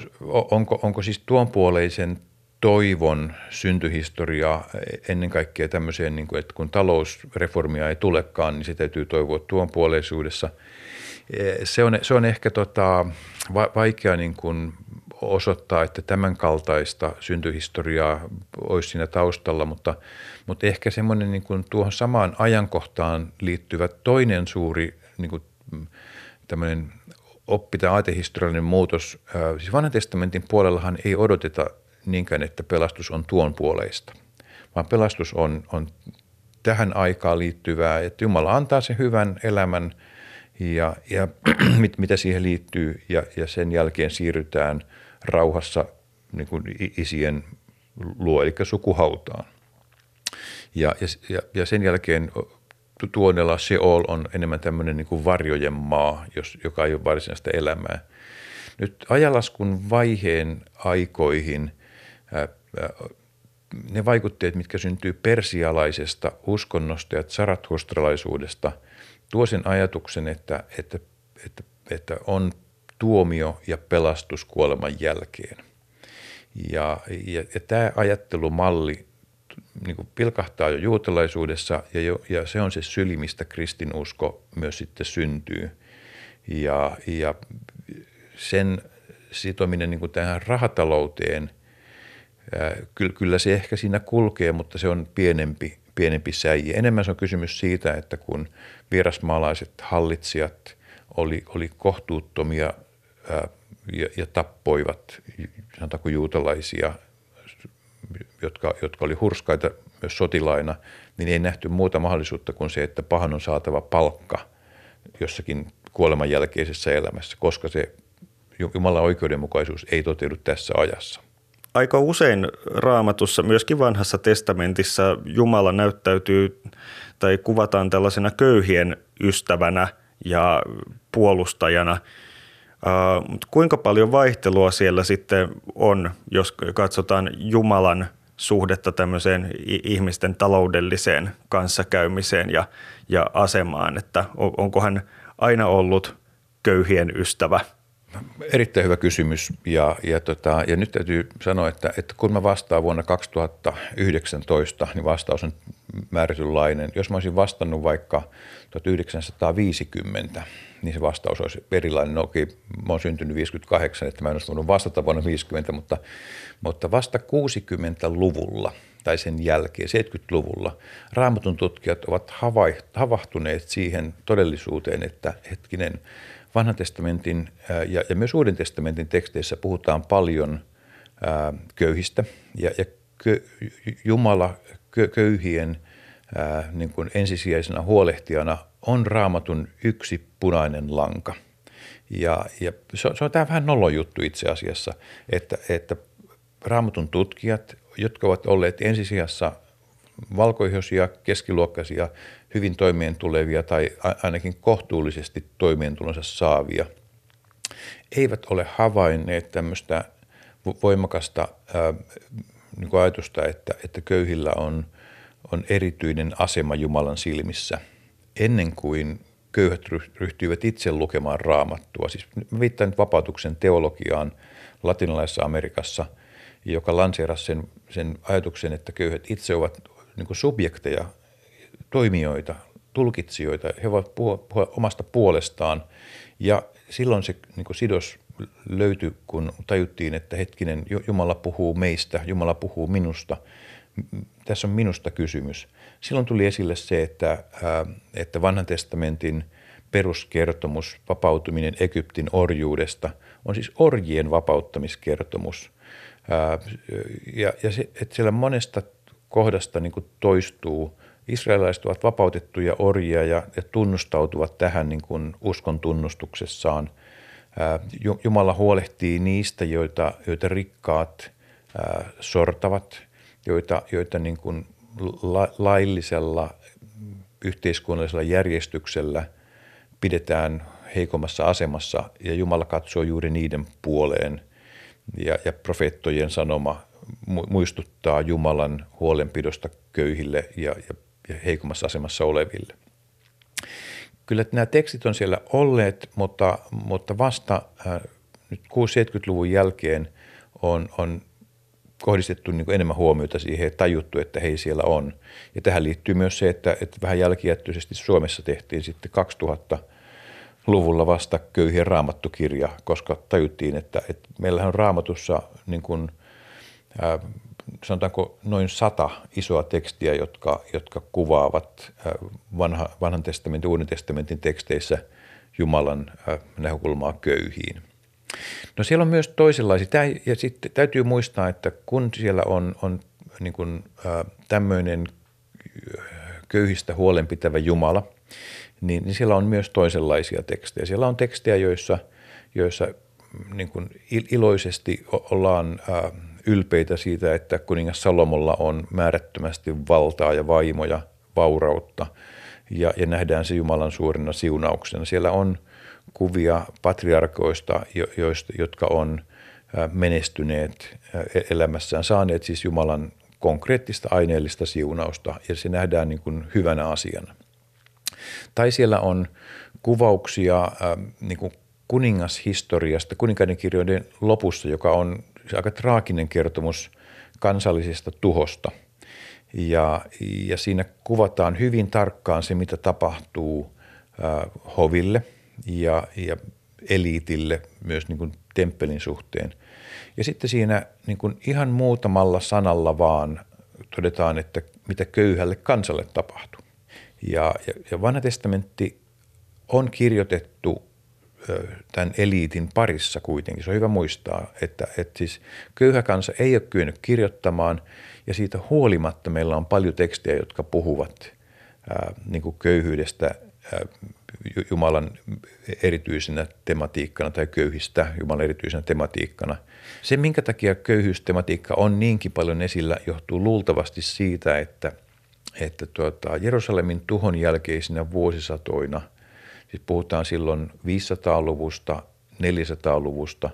onko, onko siis tuonpuoleisen toivon syntyhistoria ennen kaikkea tämmöiseen, niin kuin, että kun talousreformia ei tulekaan, niin se täytyy toivoa tuonpuoleisuudessa. Se on, se on ehkä tota, vaikea niin kuin osoittaa, että tämän kaltaista syntyhistoriaa olisi siinä taustalla, mutta, mutta ehkä semmoinen niin kuin tuohon samaan ajankohtaan liittyvä toinen suuri niin kuin tämmöinen oppi- tai aatehistoriallinen muutos. Siis vanhan testamentin puolellahan ei odoteta niinkään, että pelastus on tuon puoleista, vaan pelastus on, on tähän aikaan liittyvää, että Jumala antaa sen hyvän elämän ja, ja mit, mitä siihen liittyy ja, ja sen jälkeen siirrytään – rauhassa niin kuin isien luo, eli sukuhautaan. Ja, ja, ja sen jälkeen tuonella Seol on enemmän tämmöinen niin kuin varjojen maa, jos, joka ei ole varsinaista elämää. Nyt ajalaskun vaiheen aikoihin ää, ne vaikutteet, mitkä syntyy persialaisesta uskonnosta ja zarathustralaisuudesta, tuo sen ajatuksen, että, että, että, että on tuomio ja pelastus kuoleman jälkeen. Ja, ja, ja tämä ajattelumalli niin kuin pilkahtaa jo juutalaisuudessa ja, jo, ja se on se syli, mistä kristinusko myös sitten syntyy. Ja, ja sen sitominen niin kuin tähän rahatalouteen, ää, kyllä, kyllä se ehkä siinä kulkee, mutta se on pienempi, pienempi säijä. Enemmän se on kysymys siitä, että kun vierasmaalaiset hallitsijat oli, oli kohtuuttomia ja, ja tappoivat sanotaanko juutalaisia, jotka, jotka oli hurskaita myös sotilaina, niin ei nähty muuta mahdollisuutta kuin se, että pahan on saatava palkka jossakin kuoleman jälkeisessä elämässä, koska se Jumalan oikeudenmukaisuus ei toteudu tässä ajassa. Aika usein raamatussa, myöskin vanhassa testamentissa, Jumala näyttäytyy tai kuvataan tällaisena köyhien ystävänä ja puolustajana – mutta kuinka paljon vaihtelua siellä sitten on, jos katsotaan Jumalan suhdetta tämmöiseen ihmisten taloudelliseen kanssakäymiseen ja, ja asemaan, että onko hän aina ollut köyhien ystävä? Erittäin hyvä kysymys ja, ja, tota, ja nyt täytyy sanoa, että, että kun mä vastaan vuonna 2019, niin vastaus on määrätynlainen. Jos mä olisin vastannut vaikka 1950, niin se vastaus olisi erilainen. No okei, mä oon syntynyt 58, että mä en olisi voinut vastata vuonna 50, mutta, mutta vasta 60-luvulla tai sen jälkeen, 70-luvulla, raamatun tutkijat ovat havahtuneet siihen todellisuuteen, että hetkinen, vanhan testamentin ja, ja myös uuden testamentin teksteissä puhutaan paljon ää, köyhistä ja, ja kö, Jumala kö, köyhien ää, niin kuin ensisijaisena huolehtijana on raamatun yksi punainen lanka. Ja, ja se, on, se on tämä vähän nolon juttu itse asiassa, että, että raamatun tutkijat, jotka ovat olleet ensisijassa valkoihoisia, keskiluokkaisia, hyvin toimeen tulevia tai ainakin kohtuullisesti toimeentulonsa saavia, eivät ole havainneet tämmöistä voimakasta ää, niin kuin ajatusta, että, että köyhillä on, on erityinen asema Jumalan silmissä – ennen kuin köyhät ryhtyivät itse lukemaan raamattua. Siis viittaan nyt vapautuksen teologiaan latinalaisessa Amerikassa, joka lanseerasi sen, sen ajatuksen, että köyhät itse ovat niin subjekteja, toimijoita, tulkitsijoita. He voivat puhua, puhua omasta puolestaan ja silloin se niin sidos löytyi, kun tajuttiin, että hetkinen, Jumala puhuu meistä, Jumala puhuu minusta – tässä on minusta kysymys. Silloin tuli esille se, että, että vanhan testamentin peruskertomus, vapautuminen Egyptin orjuudesta, on siis orjien vapauttamiskertomus. Ja, ja se, että siellä monesta kohdasta niin toistuu, israelilaiset ovat vapautettuja orjia ja, ja tunnustautuvat tähän niin kuin uskon tunnustuksessaan. Jumala huolehtii niistä, joita, joita rikkaat sortavat – joita, joita niin kuin la, laillisella yhteiskunnallisella järjestyksellä pidetään heikommassa asemassa ja Jumala katsoo juuri niiden puoleen ja, ja profeettojen sanoma muistuttaa Jumalan huolenpidosta köyhille ja, ja, ja heikommassa asemassa oleville. Kyllä nämä tekstit on siellä olleet, mutta, mutta vasta äh, nyt 60-70-luvun jälkeen on, on kohdistettu niin enemmän huomiota siihen ja tajuttu, että hei siellä on. Ja tähän liittyy myös se, että, että vähän jälkijättöisesti Suomessa tehtiin sitten 2000-luvulla vasta köyhien raamattukirja, koska tajuttiin, että, että meillähän on raamatussa niin kuin, sanotaanko noin sata isoa tekstiä, jotka, jotka kuvaavat vanha, vanhan testamentin, uuden testamentin teksteissä Jumalan äh, näkökulmaa köyhiin. No siellä on myös toisenlaisia. Tämä, ja sitten täytyy muistaa, että kun siellä on, on niin kuin, äh, tämmöinen köyhistä huolenpitävä Jumala, niin, niin siellä on myös toisenlaisia tekstejä. Siellä on tekstejä, joissa, joissa niin kuin iloisesti ollaan äh, ylpeitä siitä, että kuningas Salomolla on määrättömästi valtaa ja vaimoja, vaurautta, ja, ja nähdään se Jumalan suurena siunauksena. Siellä on kuvia patriarkoista, jotka on menestyneet elämässään, saaneet siis Jumalan konkreettista aineellista siunausta ja se nähdään niin kuin hyvänä asiana. Tai siellä on kuvauksia niin kuin kuningashistoriasta, kuninkaiden kirjoiden lopussa, joka on aika traaginen kertomus kansallisesta tuhosta. Ja, ja siinä kuvataan hyvin tarkkaan se, mitä tapahtuu hoville – ja, ja eliitille myös niin kuin temppelin suhteen. Ja sitten siinä niin kuin ihan muutamalla sanalla vaan todetaan, että mitä köyhälle kansalle tapahtuu. Ja, ja, ja vanha testamentti on kirjoitettu tämän eliitin parissa kuitenkin. Se on hyvä muistaa, että, että siis köyhä kansa ei ole kyennyt kirjoittamaan ja siitä huolimatta meillä on paljon tekstejä, jotka puhuvat ää, niin kuin köyhyydestä Jumalan erityisenä tematiikkana tai köyhistä Jumalan erityisenä tematiikkana. Se, minkä takia köyhyystematiikka on niinkin paljon esillä, johtuu luultavasti siitä, että, että tuota, Jerusalemin tuhon jälkeisinä vuosisatoina, siis puhutaan silloin 500-luvusta, 400-luvusta,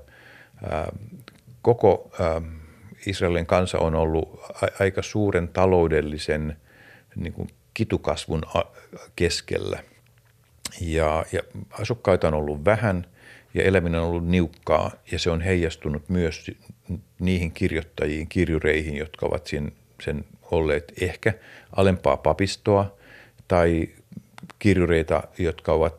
ää, koko ää, Israelin kansa on ollut aika suuren taloudellisen niin kuin kitukasvun keskellä. Ja, ja asukkaita on ollut vähän ja eläminen on ollut niukkaa ja se on heijastunut myös niihin kirjoittajiin, kirjureihin, jotka ovat sen, sen olleet ehkä alempaa papistoa tai kirjureita, jotka ovat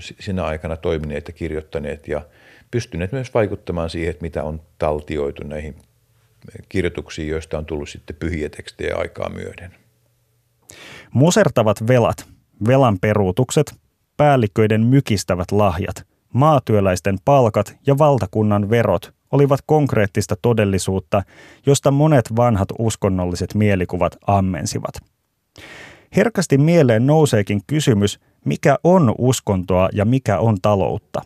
sinä aikana toimineet ja kirjoittaneet ja pystyneet myös vaikuttamaan siihen, että mitä on taltioitu näihin kirjoituksiin, joista on tullut sitten pyhiä tekstejä aikaa myöden. Musertavat velat, velan peruutukset, päälliköiden mykistävät lahjat, maatyöläisten palkat ja valtakunnan verot olivat konkreettista todellisuutta, josta monet vanhat uskonnolliset mielikuvat ammensivat. Herkästi mieleen nouseekin kysymys, mikä on uskontoa ja mikä on taloutta.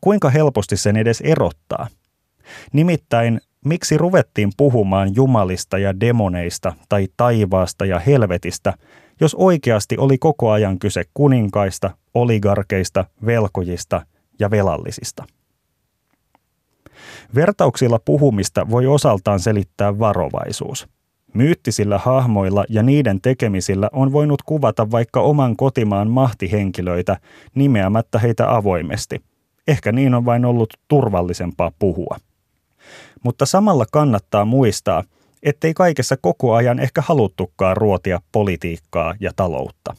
Kuinka helposti sen edes erottaa? Nimittäin, miksi ruvettiin puhumaan jumalista ja demoneista tai taivaasta ja helvetistä, jos oikeasti oli koko ajan kyse kuninkaista, oligarkeista, velkojista ja velallisista? Vertauksilla puhumista voi osaltaan selittää varovaisuus – Myyttisillä hahmoilla ja niiden tekemisillä on voinut kuvata vaikka oman kotimaan mahtihenkilöitä nimeämättä heitä avoimesti. Ehkä niin on vain ollut turvallisempaa puhua. Mutta samalla kannattaa muistaa, ettei kaikessa koko ajan ehkä haluttukaan ruotia politiikkaa ja taloutta.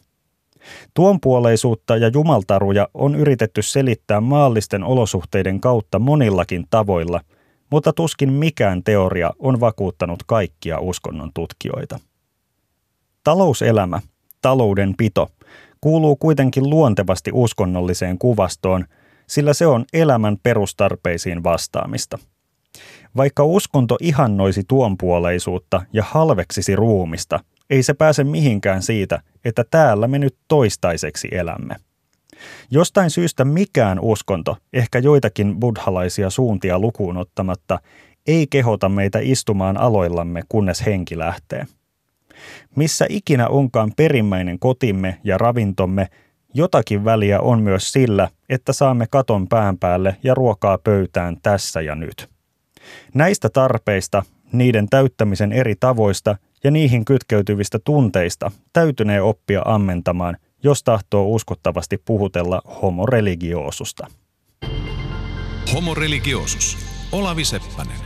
Tuonpuoleisuutta ja jumaltaruja on yritetty selittää maallisten olosuhteiden kautta monillakin tavoilla – mutta tuskin mikään teoria on vakuuttanut kaikkia uskonnon tutkijoita. Talouselämä, taloudenpito, kuuluu kuitenkin luontevasti uskonnolliseen kuvastoon, sillä se on elämän perustarpeisiin vastaamista. Vaikka uskonto ihannoisi tuonpuoleisuutta ja halveksisi ruumista, ei se pääse mihinkään siitä, että täällä me nyt toistaiseksi elämme. Jostain syystä mikään uskonto, ehkä joitakin buddhalaisia suuntia lukuun ottamatta, ei kehota meitä istumaan aloillamme, kunnes henki lähtee. Missä ikinä onkaan perimmäinen kotimme ja ravintomme, jotakin väliä on myös sillä, että saamme katon pään päälle ja ruokaa pöytään tässä ja nyt. Näistä tarpeista, niiden täyttämisen eri tavoista ja niihin kytkeytyvistä tunteista täytynee oppia ammentamaan jos tahtoo uskottavasti puhutella homo religiosusta. Homo religiosus. Olavi Seppänen.